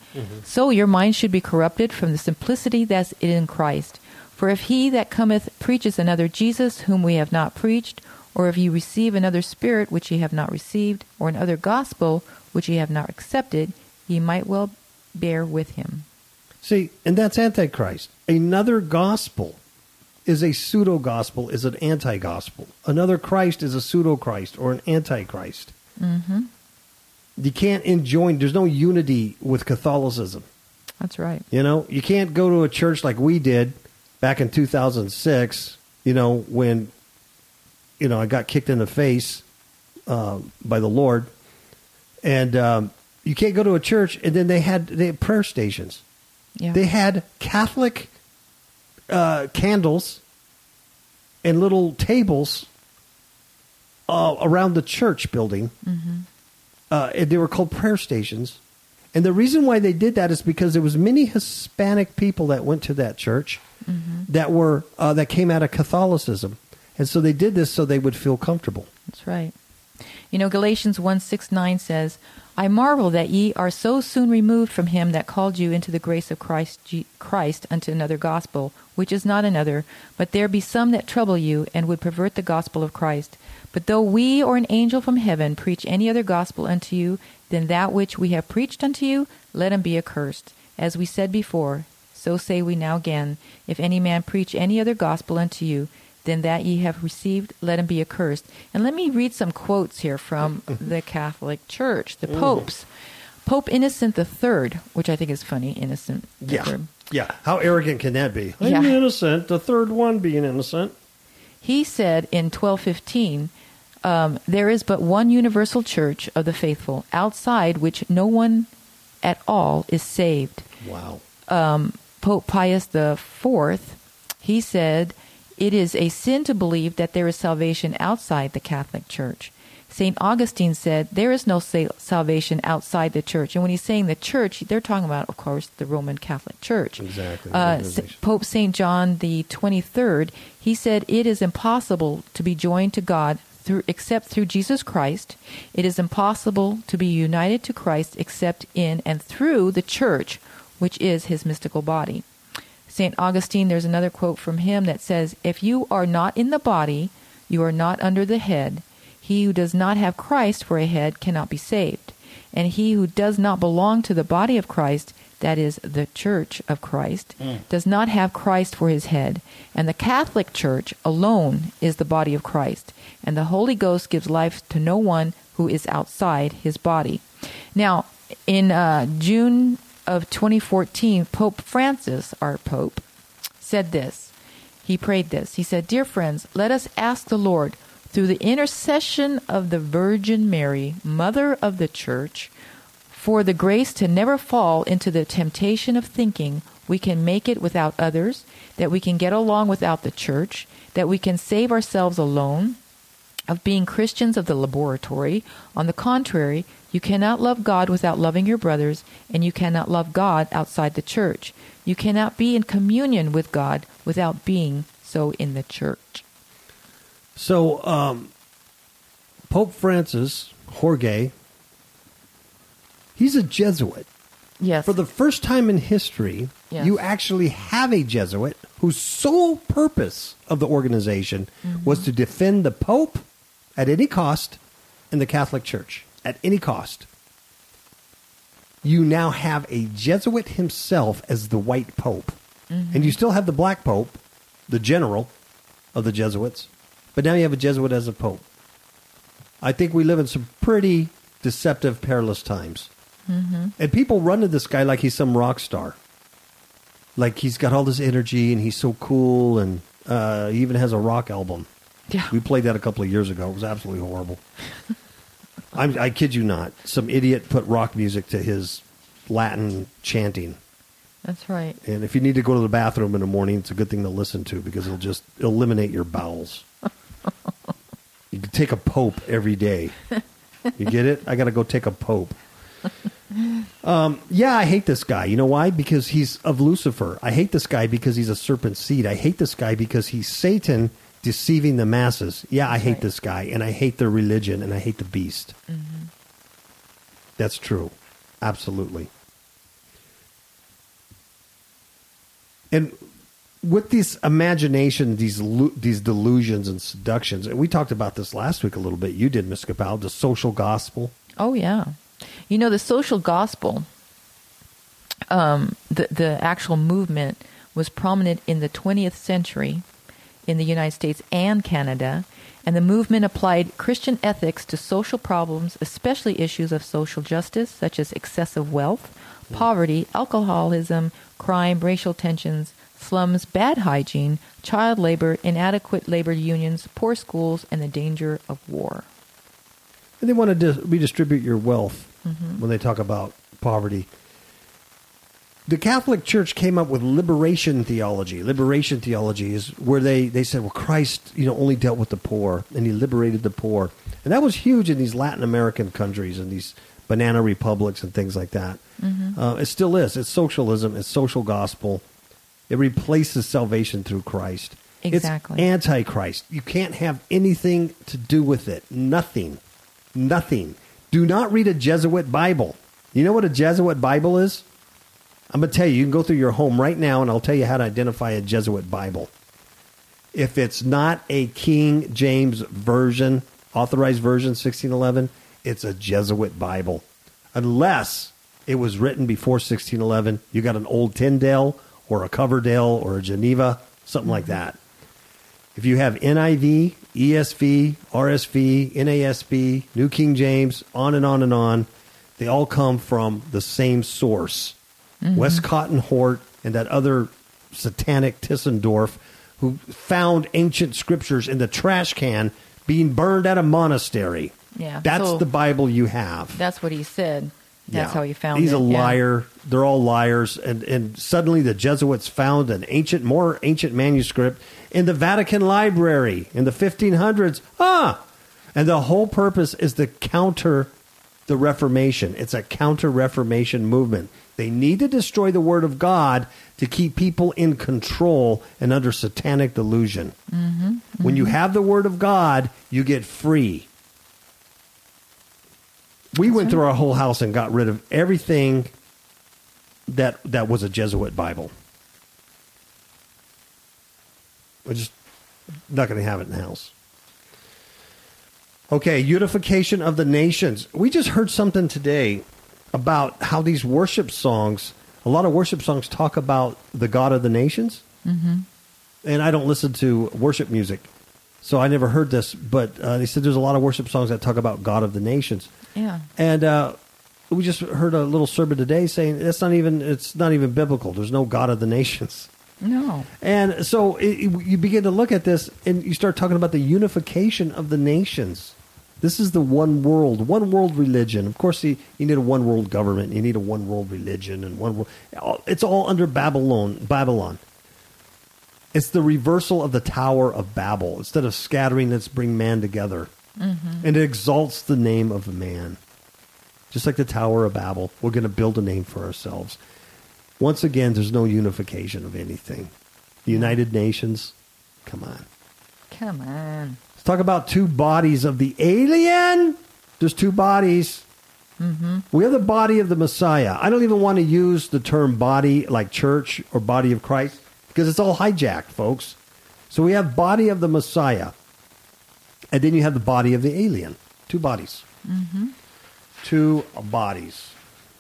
so your mind should be corrupted from the simplicity that's in Christ. For if he that cometh preaches another Jesus whom we have not preached, or if ye receive another spirit which ye have not received, or another gospel which ye have not accepted, ye might well bear with him." See, and that's antichrist. Another gospel is a pseudo gospel, is an anti gospel. Another Christ is a pseudo Christ or an antichrist. Mm-hmm. You can't enjoin. There's no unity with Catholicism. That's right. You know, you can't go to a church like we did back in 2006, you know, when, you know, I got kicked in the face uh, by the Lord. And um, you can't go to a church and then they had, they had prayer stations. Yeah. They had Catholic uh, candles and little tables uh, around the church building. Uh, and they were called prayer stations. And the reason why they did that is because there was many Hispanic people that went to that church that were uh, that came out of Catholicism, and so they did this so they would feel comfortable. That's right. You know, Galatians 1 6 9 says, I marvel that ye are so soon removed from him that called you into the grace of Christ, Christ unto another gospel, which is not another, but there be some that trouble you and would pervert the gospel of Christ. But though we or an angel from heaven preach any other gospel unto you than that which we have preached unto you, let him be accursed. As we said before, so say we now again, if any man preach any other gospel unto you than that ye have received, let him be accursed. And let me read some quotes here from the Catholic Church, the mm. popes. Pope Innocent III, which I think is funny, Innocent. Yeah, third. yeah. How arrogant can that be? I'm innocent. The third one being innocent. He said in 1215, Um, there is but one universal church of the faithful, outside which no one at all is saved. Wow. Um, Pope Pius the Fourth, he said, "It is a sin to believe that there is salvation outside the Catholic Church." Saint Augustine said, "There is no sa- salvation outside the Church." And when he's saying the Church, they're talking about, of course, the Roman Catholic Church. Exactly. Uh, S- Pope Saint John the Twenty Third, he said, "It is impossible to be joined to God." Through, except through Jesus Christ, it is impossible to be united to Christ except in and through the church, which is his mystical body. St. Augustine, there's another quote from him that says, If you are not in the body, you are not under the head. He who does not have Christ for a head cannot be saved. And he who does not belong to the body of Christ, that is, the church of Christ, does not have Christ for his head. And the Catholic Church alone is the body of Christ. And the Holy Ghost gives life to no one who is outside his body. Now, in uh, June of 2014, Pope Francis, our Pope, said this. He prayed this. He said, Dear friends, let us ask the Lord, through the intercession of the Virgin Mary, Mother of the Church, for the grace to never fall into the temptation of thinking we can make it without others, that we can get along without the church, that we can save ourselves alone, of being Christians of the laboratory. On the contrary, you cannot love God without loving your brothers, and you cannot love God outside the church. You cannot be in communion with God without being so in the church. So, um, Pope Francis, Jorge, he's a Jesuit. Yes. For the first time in history, Yes. you actually have a Jesuit whose sole purpose of the organization Mm-hmm. was to defend the Pope at any cost and the Catholic Church at any cost. You now have a Jesuit himself as the white Pope. Mm-hmm. And you still have the black Pope, the general of the Jesuits, but now you have a Jesuit as a Pope. I think we live in some pretty deceptive, perilous times. And people run to this guy like he's some rock star. Like he's got all this energy and he's so cool and uh, he even has a rock album. Yeah. We played that a couple of years ago. It was absolutely horrible. I'm, I kid you not. Some idiot put rock music to his Latin chanting. That's right. And if you need to go to the bathroom in the morning, it's a good thing to listen to because it'll just eliminate your bowels. you can take a pope every day. You get it? I got to go take a pope. Um, yeah, I hate this guy. You know why? Because he's of Lucifer. I hate this guy because he's a serpent seed. I hate this guy because he's Satan deceiving the masses. Yeah, I hate right. this guy, and I hate their religion, and I hate the beast. That's true. Absolutely. And with this imagination, these these delusions and seductions, and we talked about this last week a little bit. You did, Miss Capel, the social gospel. Oh yeah, you know the social gospel. Um, the the actual movement was prominent in the 20th century in the United States and Canada, and the movement applied Christian ethics to social problems, especially issues of social justice such as excessive wealth, poverty, alcoholism, crime, racial tensions, slums, bad hygiene, child labor, inadequate labor unions, poor schools, and the danger of war. And they want to dis- redistribute your wealth Mm-hmm. when they talk about poverty. The Catholic Church came up with liberation theology. Liberation theology is where they, they said, well, Christ, you know, only dealt with the poor and he liberated the poor. And that was huge in these Latin American countries and these banana republics and things like that. Mm-hmm. Uh, it still is. It's socialism. It's social gospel. It replaces salvation through Christ. Exactly. It's antichrist. You can't have anything to do with it. Nothing. Nothing. Do not read a Jesuit Bible. You know what a Jesuit Bible is? I'm going to tell you, you can go through your home right now and I'll tell you how to identify a Jesuit Bible. If it's not a King James version, authorized version 1611, it's a Jesuit Bible. Unless it was written before 1611, you got an old Tyndale or a Coverdale or a Geneva, something like that. If you have NIV, ESV, RSV, NASB, New King James, on and on and on, they all come from the same source. Mm-hmm. Westcott and Hort and that other satanic Tischendorf who found ancient scriptures in the trash can being burned at a monastery. Yeah, That's so- the Bible you have. That's what he said. That's Yeah. how he found it. He's it. a yeah. liar. They're all liars. And, and suddenly the Jesuits found an ancient, more ancient manuscript in the Vatican Library in the 1500s. Ah! And the whole purpose is to counter the Reformation. It's a counter Reformation movement. They need to destroy the Word of God to keep people in control and under satanic delusion. When you have the Word of God, you get free. We went through our whole house and got rid of everything that that was a Jesuit Bible. We're just not going to have it in the house. Okay, unification of the nations. We just heard something today about how these worship songs, a lot of worship songs talk about the God of the nations. Mm-hmm. And I don't listen to worship music, so I never heard this. But uh, they said there's a lot of worship songs that talk about God of the nations. Yeah. And uh, we just heard a little sermon today saying that's not even it's not even biblical. There's no God of the nations. No. And so it, it- you begin to look at this and you start talking about the unification of the nations. This is the one world, one world religion. Of course, you, you need a one world government. You need a one world religion and one world. It's all under Babylon. Babylon. It's the reversal of the Tower of Babel. Instead of scattering, let's bring man together. And it exalts the name of man. Just like the Tower of Babel, we're going to build a name for ourselves. Once again, there's no unification of anything. The United Nations, come on. Come on. Let's talk about two bodies of the alien. There's two bodies. Mm-hmm. We have the body of the Messiah. I don't even want to use the term body like church or body of Christ because it's all hijacked, folks. So we have body of the Messiah, and then you have the body of the alien. Two bodies. Mm-hmm. Two bodies.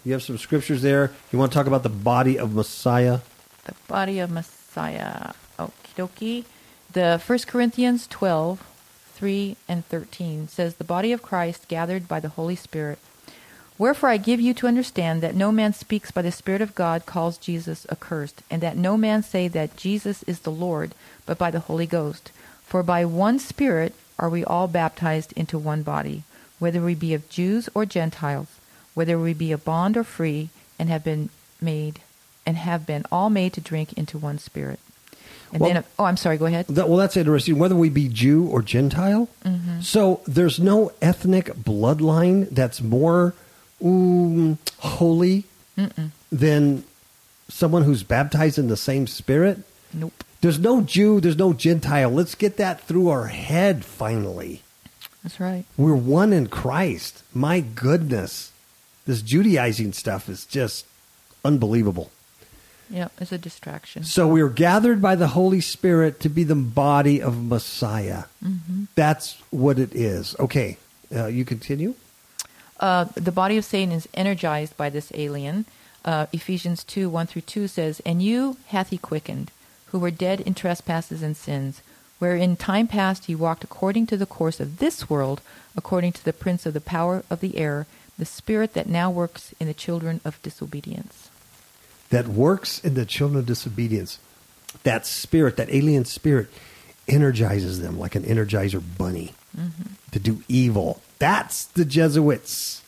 You have some scriptures there. You want to talk about the body of Messiah? The body of Messiah. Okie dokie. The 1 Corinthians 12, 3 and 13 says, The body of Christ gathered by the Holy Spirit. Wherefore I give you to understand that no man speaks by the Spirit of God calls Jesus accursed, and that no man say that Jesus is the Lord, but by the Holy Ghost. For by one Spirit are we all baptized into one body, whether we be of Jews or Gentiles, whether we be of bond or free, and have been made and have been all made to drink into one spirit. And Well- then, oh, I'm sorry. Go ahead. That, well, that's interesting. Whether we be Jew or Gentile, mm-hmm. so there's no ethnic bloodline that's more holy than someone who's baptized in the same Spirit. Nope. There's no Jew. There's no Gentile. Let's get that through our head. Finally, That's right. we're one in Christ. My goodness, this Judaizing stuff is just unbelievable. Yeah, it's a distraction. So we are gathered by the Holy Spirit to be the body of Messiah. That's what it is. Okay, uh, you continue. Uh, the body of Satan is energized by this alien. Uh, Ephesians 2 1 through 2 says, And you hath he quickened, who were dead in trespasses and sins, where in time past ye walked according to the course of this world, according to the prince of the power of the air, the spirit that now works in the children of disobedience. That works in the children of disobedience. That spirit, that alien spirit, energizes them like an energizer bunny mm-hmm. to do evil. That's the Jesuits.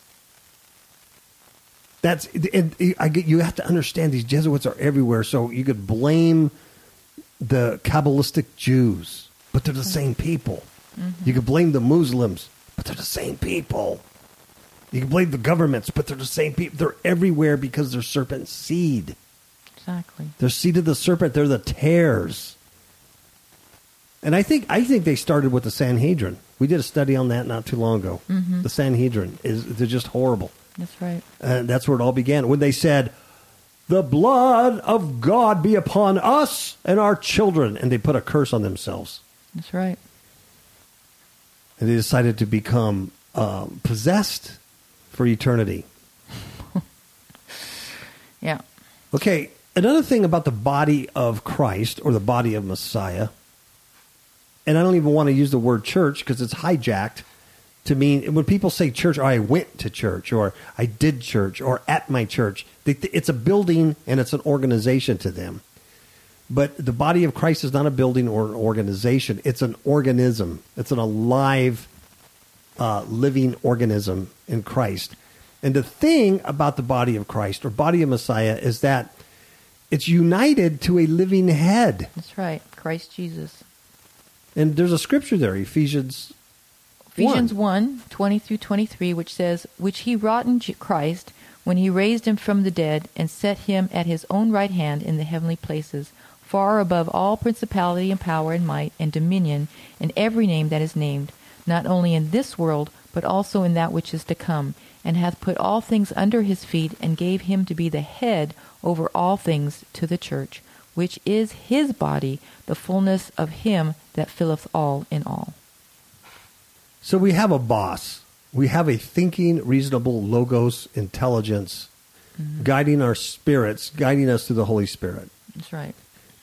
That's and I get you have to understand these Jesuits are everywhere. So you could blame the Kabbalistic Jews, but they're the same people. Mm-hmm. You could blame the Muslims, but they're the same people. You can blame the governments, but they're the same people. They're everywhere because they're serpent seed. Exactly. They're seed of the serpent. They're the tares. And I think I think they started with the Sanhedrin. We did a study on that not too long ago. Mm-hmm. The Sanhedrin is they're just horrible. That's right. And that's where it all began when they said, "The blood of God be upon us and our children," and they put a curse on themselves. That's right. And they decided to become um, possessed for eternity. Yeah. Okay, another thing about the body of Christ or the body of Messiah, and I don't even want to use the word church because it's hijacked to mean when people say church, or I went to church, or I did church, or at my church, they, it's a building and it's an organization to them. But the body of Christ is not a building or an organization. It's an organism. It's an alive, uh, living organism in Christ. And the thing about the body of Christ or body of Messiah is that it's united to a living head. That's right. Christ Jesus. And there's a scripture there, Ephesians Ephesians 1, 20 through 23, which says, Which he wrought in Christ when he raised him from the dead and set him at his own right hand in the heavenly places, far above all principality and power and might and dominion and every name that is named, not only in this world, but also in that which is to come, and hath put all things under his feet, and gave him to be the head over all things to the church, which is his body, the fullness of him that filleth all in all. So we have a boss. We have a thinking, reasonable logos intelligence guiding our spirits, guiding us through the Holy Spirit. That's right.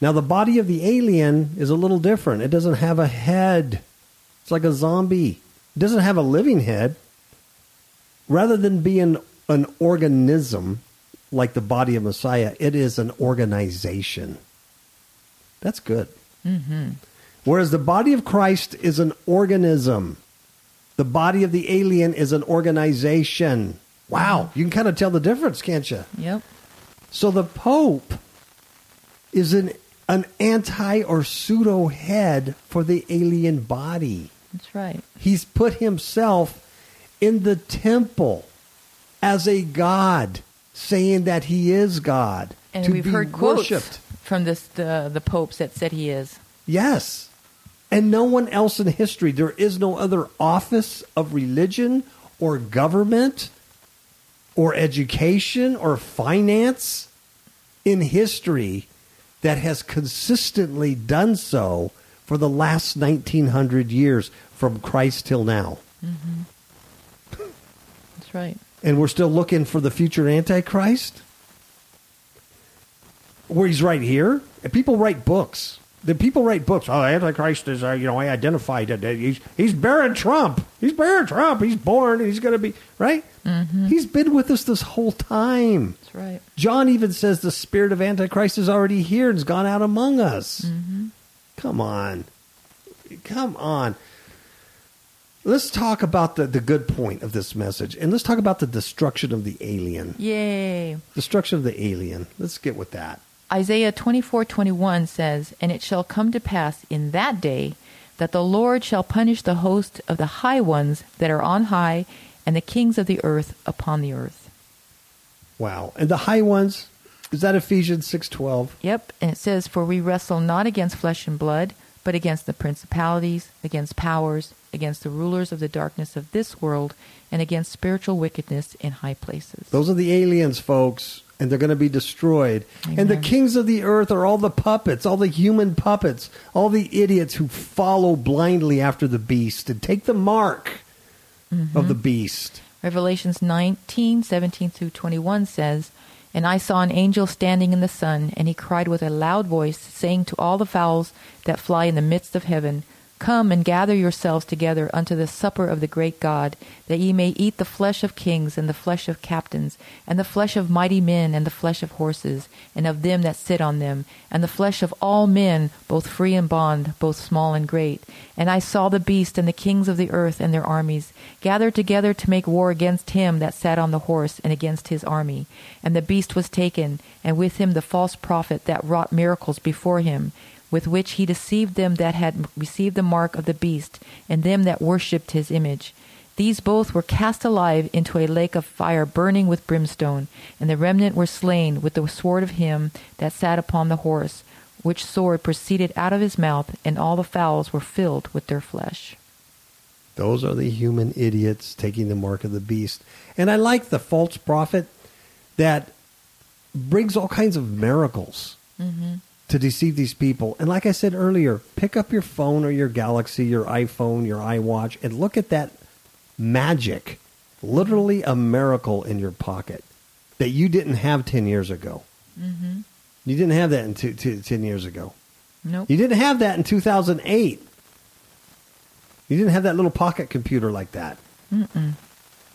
Now, the body of the alien is a little different. It doesn't have a head, it's like a zombie. It doesn't have a living head. Rather than being an organism like the body of Messiah, it is an organization. That's good. Mm-hmm. Whereas the body of Christ is an organism. The body of the alien is an organization. Wow, mm-hmm. you can kind of tell the difference, can't you? Yep. So the Pope is an an anti or pseudo head for the alien body. That's right. He's put himself in the temple as a god, saying that he is God. And to we've be heard quotes from this the the popes that said he is. Yes. And no one else in history. There is no other office of religion or government or education or finance in history that has consistently done so for the last 1900 years from Christ till now. Mm-hmm. That's right. And we're still looking for the future Antichrist? Where he's right here? And people write books. The people write books. Oh, Antichrist is, uh, you know, I identified it. Uh, he's, he's Barron Trump. He's Barron Trump. He's born and he's going to be, right? Mm-hmm. He's been with us this whole time. That's right. John even says the spirit of Antichrist is already here and has gone out among us. Mm-hmm. Come on. Come on. Let's talk about the, the good point of this message. And let's talk about the destruction of the alien. Yay. Destruction of the alien. Let's get with that. Isaiah 24:21 says, "And it shall come to pass in that day that the Lord shall punish the host of the high ones that are on high, and the kings of the earth upon the earth." Wow. And the high ones, is that Ephesians 6.12? Yep, and it says, "For we wrestle not against flesh and blood, but against the principalities, against powers, against the rulers of the darkness of this world, and against spiritual wickedness in high places." Those are the aliens, folks, and they're going to be destroyed. And the kings of the earth are all the puppets, all the human puppets, all the idiots who follow blindly after the beast and take the mark mm-hmm. of the beast. Revelations 19, 17 through 21 says, And I saw an angel standing in the sun, and he cried with a loud voice, saying to all the fowls that fly in the midst of heaven, Come and gather yourselves together unto the supper of the great God, that ye may eat the flesh of kings, and the flesh of captains, and the flesh of mighty men, and the flesh of horses, and of them that sit on them, and the flesh of all men, both free and bond, both small and great. And I saw the beast and the kings of the earth and their armies gathered together to make war against him that sat on the horse and against his army. And the beast was taken, and with him the false prophet that wrought miracles before him, with which he deceived them that had received the mark of the beast, and them that worshipped his image. These both were cast alive into a lake of fire burning with brimstone, and the remnant were slain with the sword of him that sat upon the horse, which sword proceeded out of his mouth, and all the fowls were filled with their flesh. Those are the human idiots taking the mark of the beast. And I like the false prophet that brings all kinds of miracles mm-hmm. To deceive these people. And like I said earlier, pick up your phone or your Galaxy, your iPhone, your iWatch, and look at that magic. Literally a miracle in your pocket that you didn't have 10 years ago. Mm-hmm. You didn't have that in two, two, 10 years ago. Nope. You didn't have that in 2008. You didn't have that little pocket computer like that. Mm-mm.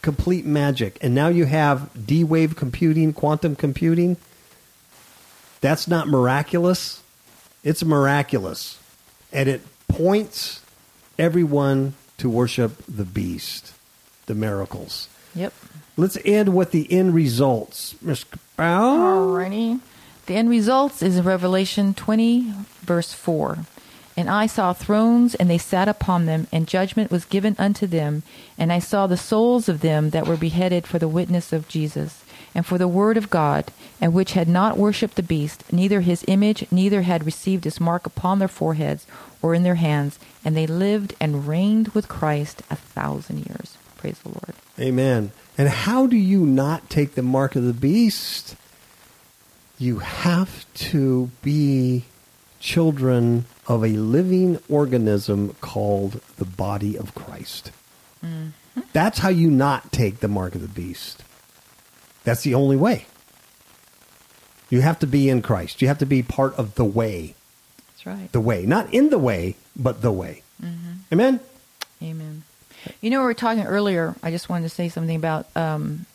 Complete magic. And now you have D wave computing, quantum computing. That's not miraculous. It's miraculous. And it points everyone to worship the beast, the miracles. Yep. Let's end with the end results. Ms. Bow. Alrighty. The end results is in Revelation 20, verse 4. And I saw thrones, and they sat upon them, and judgment was given unto them. And I saw the souls of them that were beheaded for the witness of Jesus, and for the word of God, and which had not worshipped the beast, neither his image, neither had received his mark upon their foreheads or in their hands. And they lived and reigned with Christ a thousand years. Praise the Lord. Amen. And how do you not take the mark of the beast? You have to be children of a living organism called the body of Christ. Mm-hmm. That's how you not take the mark of the beast. That's the only way. You have to be in Christ. You have to be part of the way. That's right. The way. Not in the way, but the way. Amen? Amen. You know, we were talking earlier. I just wanted to say something about um,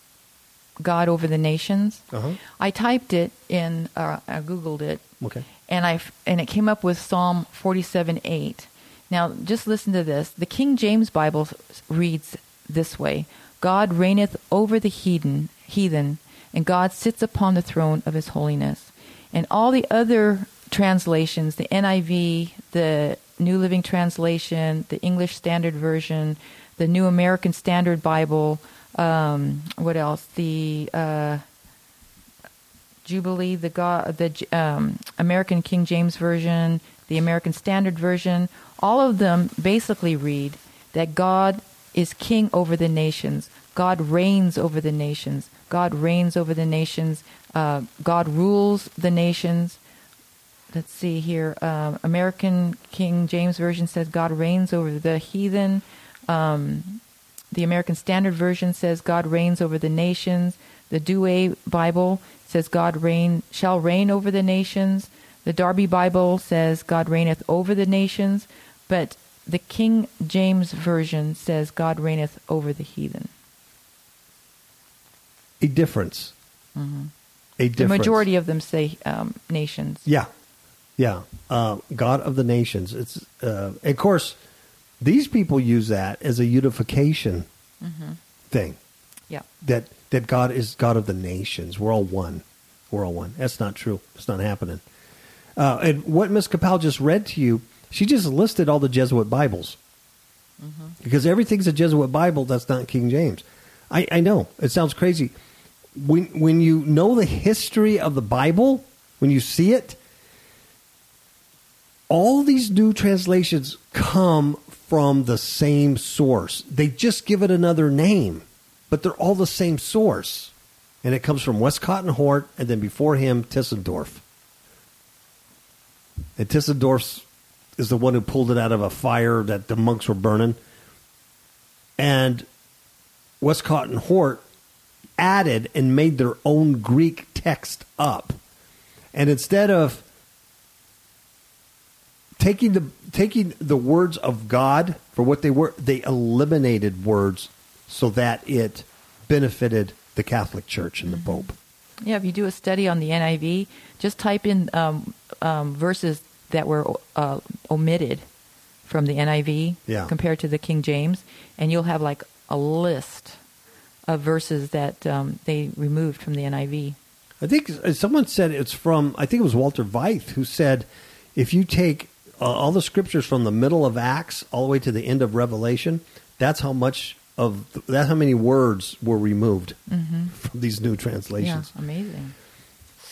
God over the nations. Uh-huh. I typed it in, uh, I googled it, Okay. and I and it came up with Psalm forty-seven eight. Now, just listen to this. The King James Bible reads this way: God reigneth over the heathen, heathen, and God sits upon the throne of His holiness. And all the other translations, the NIV, the New Living Translation, the English Standard Version, the New American Standard Bible, um, what else? The uh, Jubilee, the God, the um, American King James Version, the American Standard Version, all of them basically read that God is king over the nations. God reigns over the nations. God reigns over the nations. Uh, God rules the nations. Let's see here. Um, American King James Version says God reigns over the heathen. Um, the American Standard Version says God reigns over the nations. The Douay Bible says God reign shall reign over the nations. The Darby Bible says God reigneth over the nations, but the King James Version says God reigneth over the heathen. A difference. A Mm-hmm. The difference. majority of them say um, nations. Yeah, yeah. Uh, God of the nations. It's uh, of course these people use that as a unification thing. Yeah. That that God is God of the nations. We're all one. We're all one. That's not true. It's not happening. Uh, and what Miss Capel just read to you, she just listed all the Jesuit Bibles mm-hmm. because everything's a Jesuit Bible. That's not King James. I, I know it sounds crazy. When when you know the history of the Bible, when you see it, all these new translations come from the same source. They just give it another name, but they're all the same source. And it comes from Westcott and Hort, and then before him, Tischendorf. And Tischendorf is the one who pulled it out of a fire that the monks were burning. And Westcott and Hort added and made their own Greek text up. And instead of taking the taking the words of God for what they were, they eliminated words so that it benefited the Catholic Church and the Pope. Yeah, if you do a study on the NIV, just type in um, um, verses that were uh, omitted from the NIV Yeah. compared to the King James, and you'll have like a list of verses that um, they removed from the NIV. I think someone said it's from. I think it was Walter Veith who said, if you take uh, all the scriptures from the middle of Acts all the way to the end of Revelation, that's how much of that's how many words were removed from these new translations. Yeah, translations.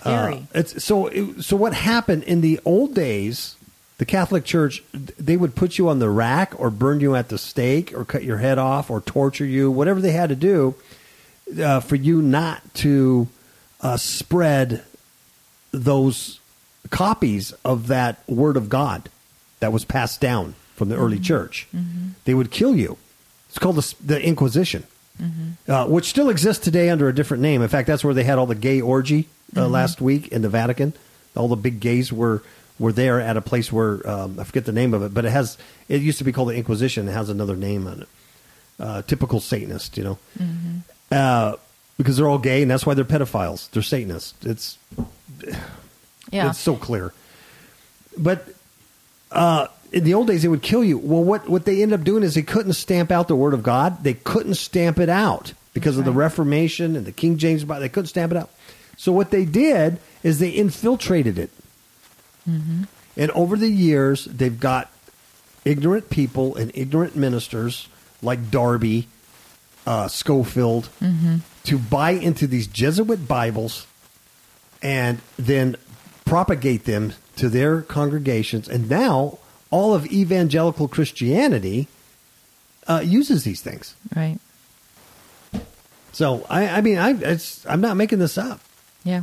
Amazing. Uh, it's so. It, so what happened in the old days? The Catholic Church they would put you on the rack or burn you at the stake or cut your head off or torture you, whatever they had to do uh, for you not to uh, spread those copies of that Word of God that was passed down from the early church. They would kill you. It's called the, the Inquisition, uh, which still exists today under a different name. In fact, that's where they had all the gay orgy uh, last week in the Vatican. All the big gays were were there at a place where um, I forget the name of it, but it has it used to be called the Inquisition. It has another name on it. Uh, typical Satanist, you know, uh, because they're all gay, and that's why they're pedophiles. They're Satanists. It's yeah. it's so clear. but uh, in the old days they would kill you. Well, what what they ended up doing is they couldn't stamp out the word of God. They couldn't stamp it out because of the. Reformation and the King James Bible. They couldn't stamp it out. So what they did is they infiltrated it. And over the years, they've got ignorant people and ignorant ministers like Darby, uh, Scofield, to buy into these Jesuit Bibles and then propagate them to their congregations. And now all of evangelical Christianity uh, uses these things. Right. So I, I mean, I, it's, I'm not making this up. Yeah.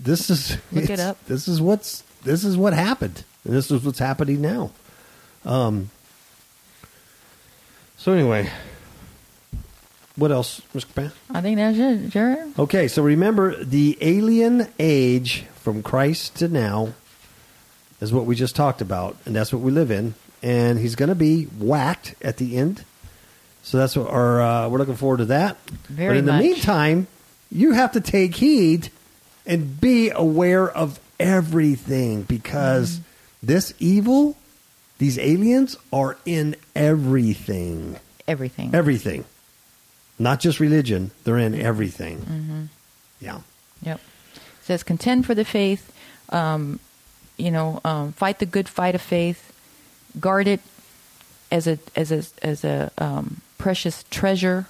This is Look it up. This is what's this is what happened, and this is what's happening now. Um. So anyway, what else, Mr. Pan? I think that's it, Jared. Okay, so remember the alien age from Christ to now is what we just talked about, and that's what we live in. And he's going to be whacked at the end. So that's what our uh, we're looking forward to that. Very but in the meantime, you have to take heed and be aware of everything because Mm-hmm. this evil, these aliens are in everything. Everything. Everything. Not just religion, they're in everything. Mm-hmm. Yeah. Yep. It says contend for the faith. Um, you know, um, fight the good fight of faith. Guard it as a as a as a um, precious treasure.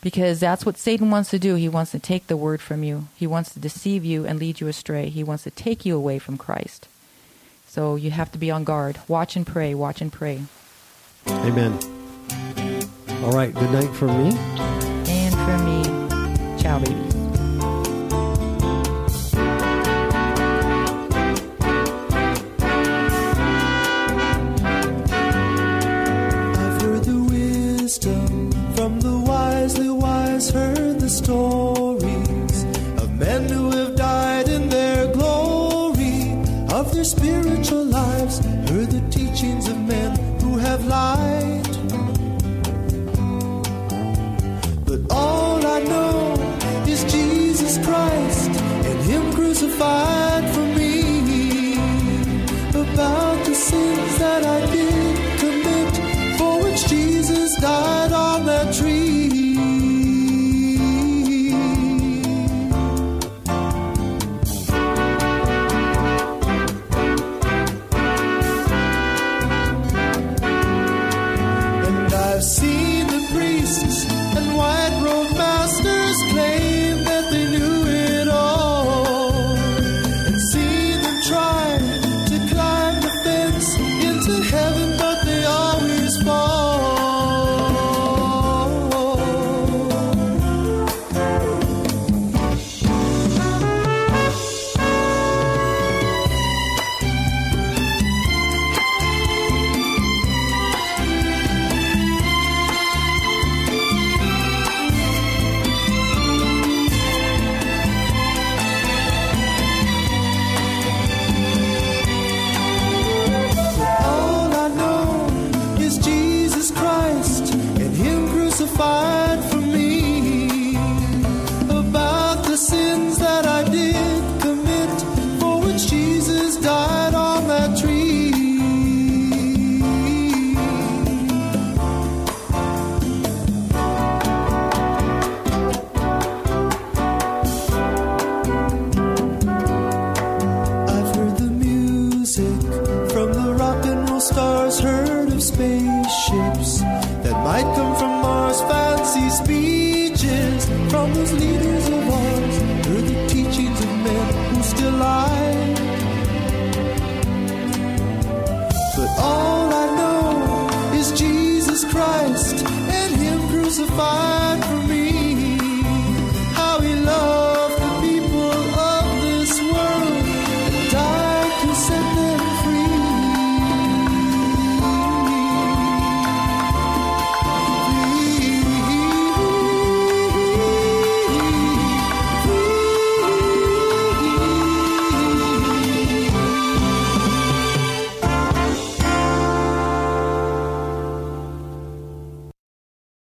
Because that's what Satan wants to do. He wants to take the word from you. He wants to deceive you and lead you astray. He wants to take you away from Christ. So you have to be on guard. Watch and pray. Watch and pray. Amen. All right. Good night from me. And for me, ciao, babies. Stories of men who have died in their glory, of their spiritual lives, heard the teachings of men who have lied. But all I know is Jesus Christ and Him crucified for me. About the sins that I did commit, for which Jesus died on that tree.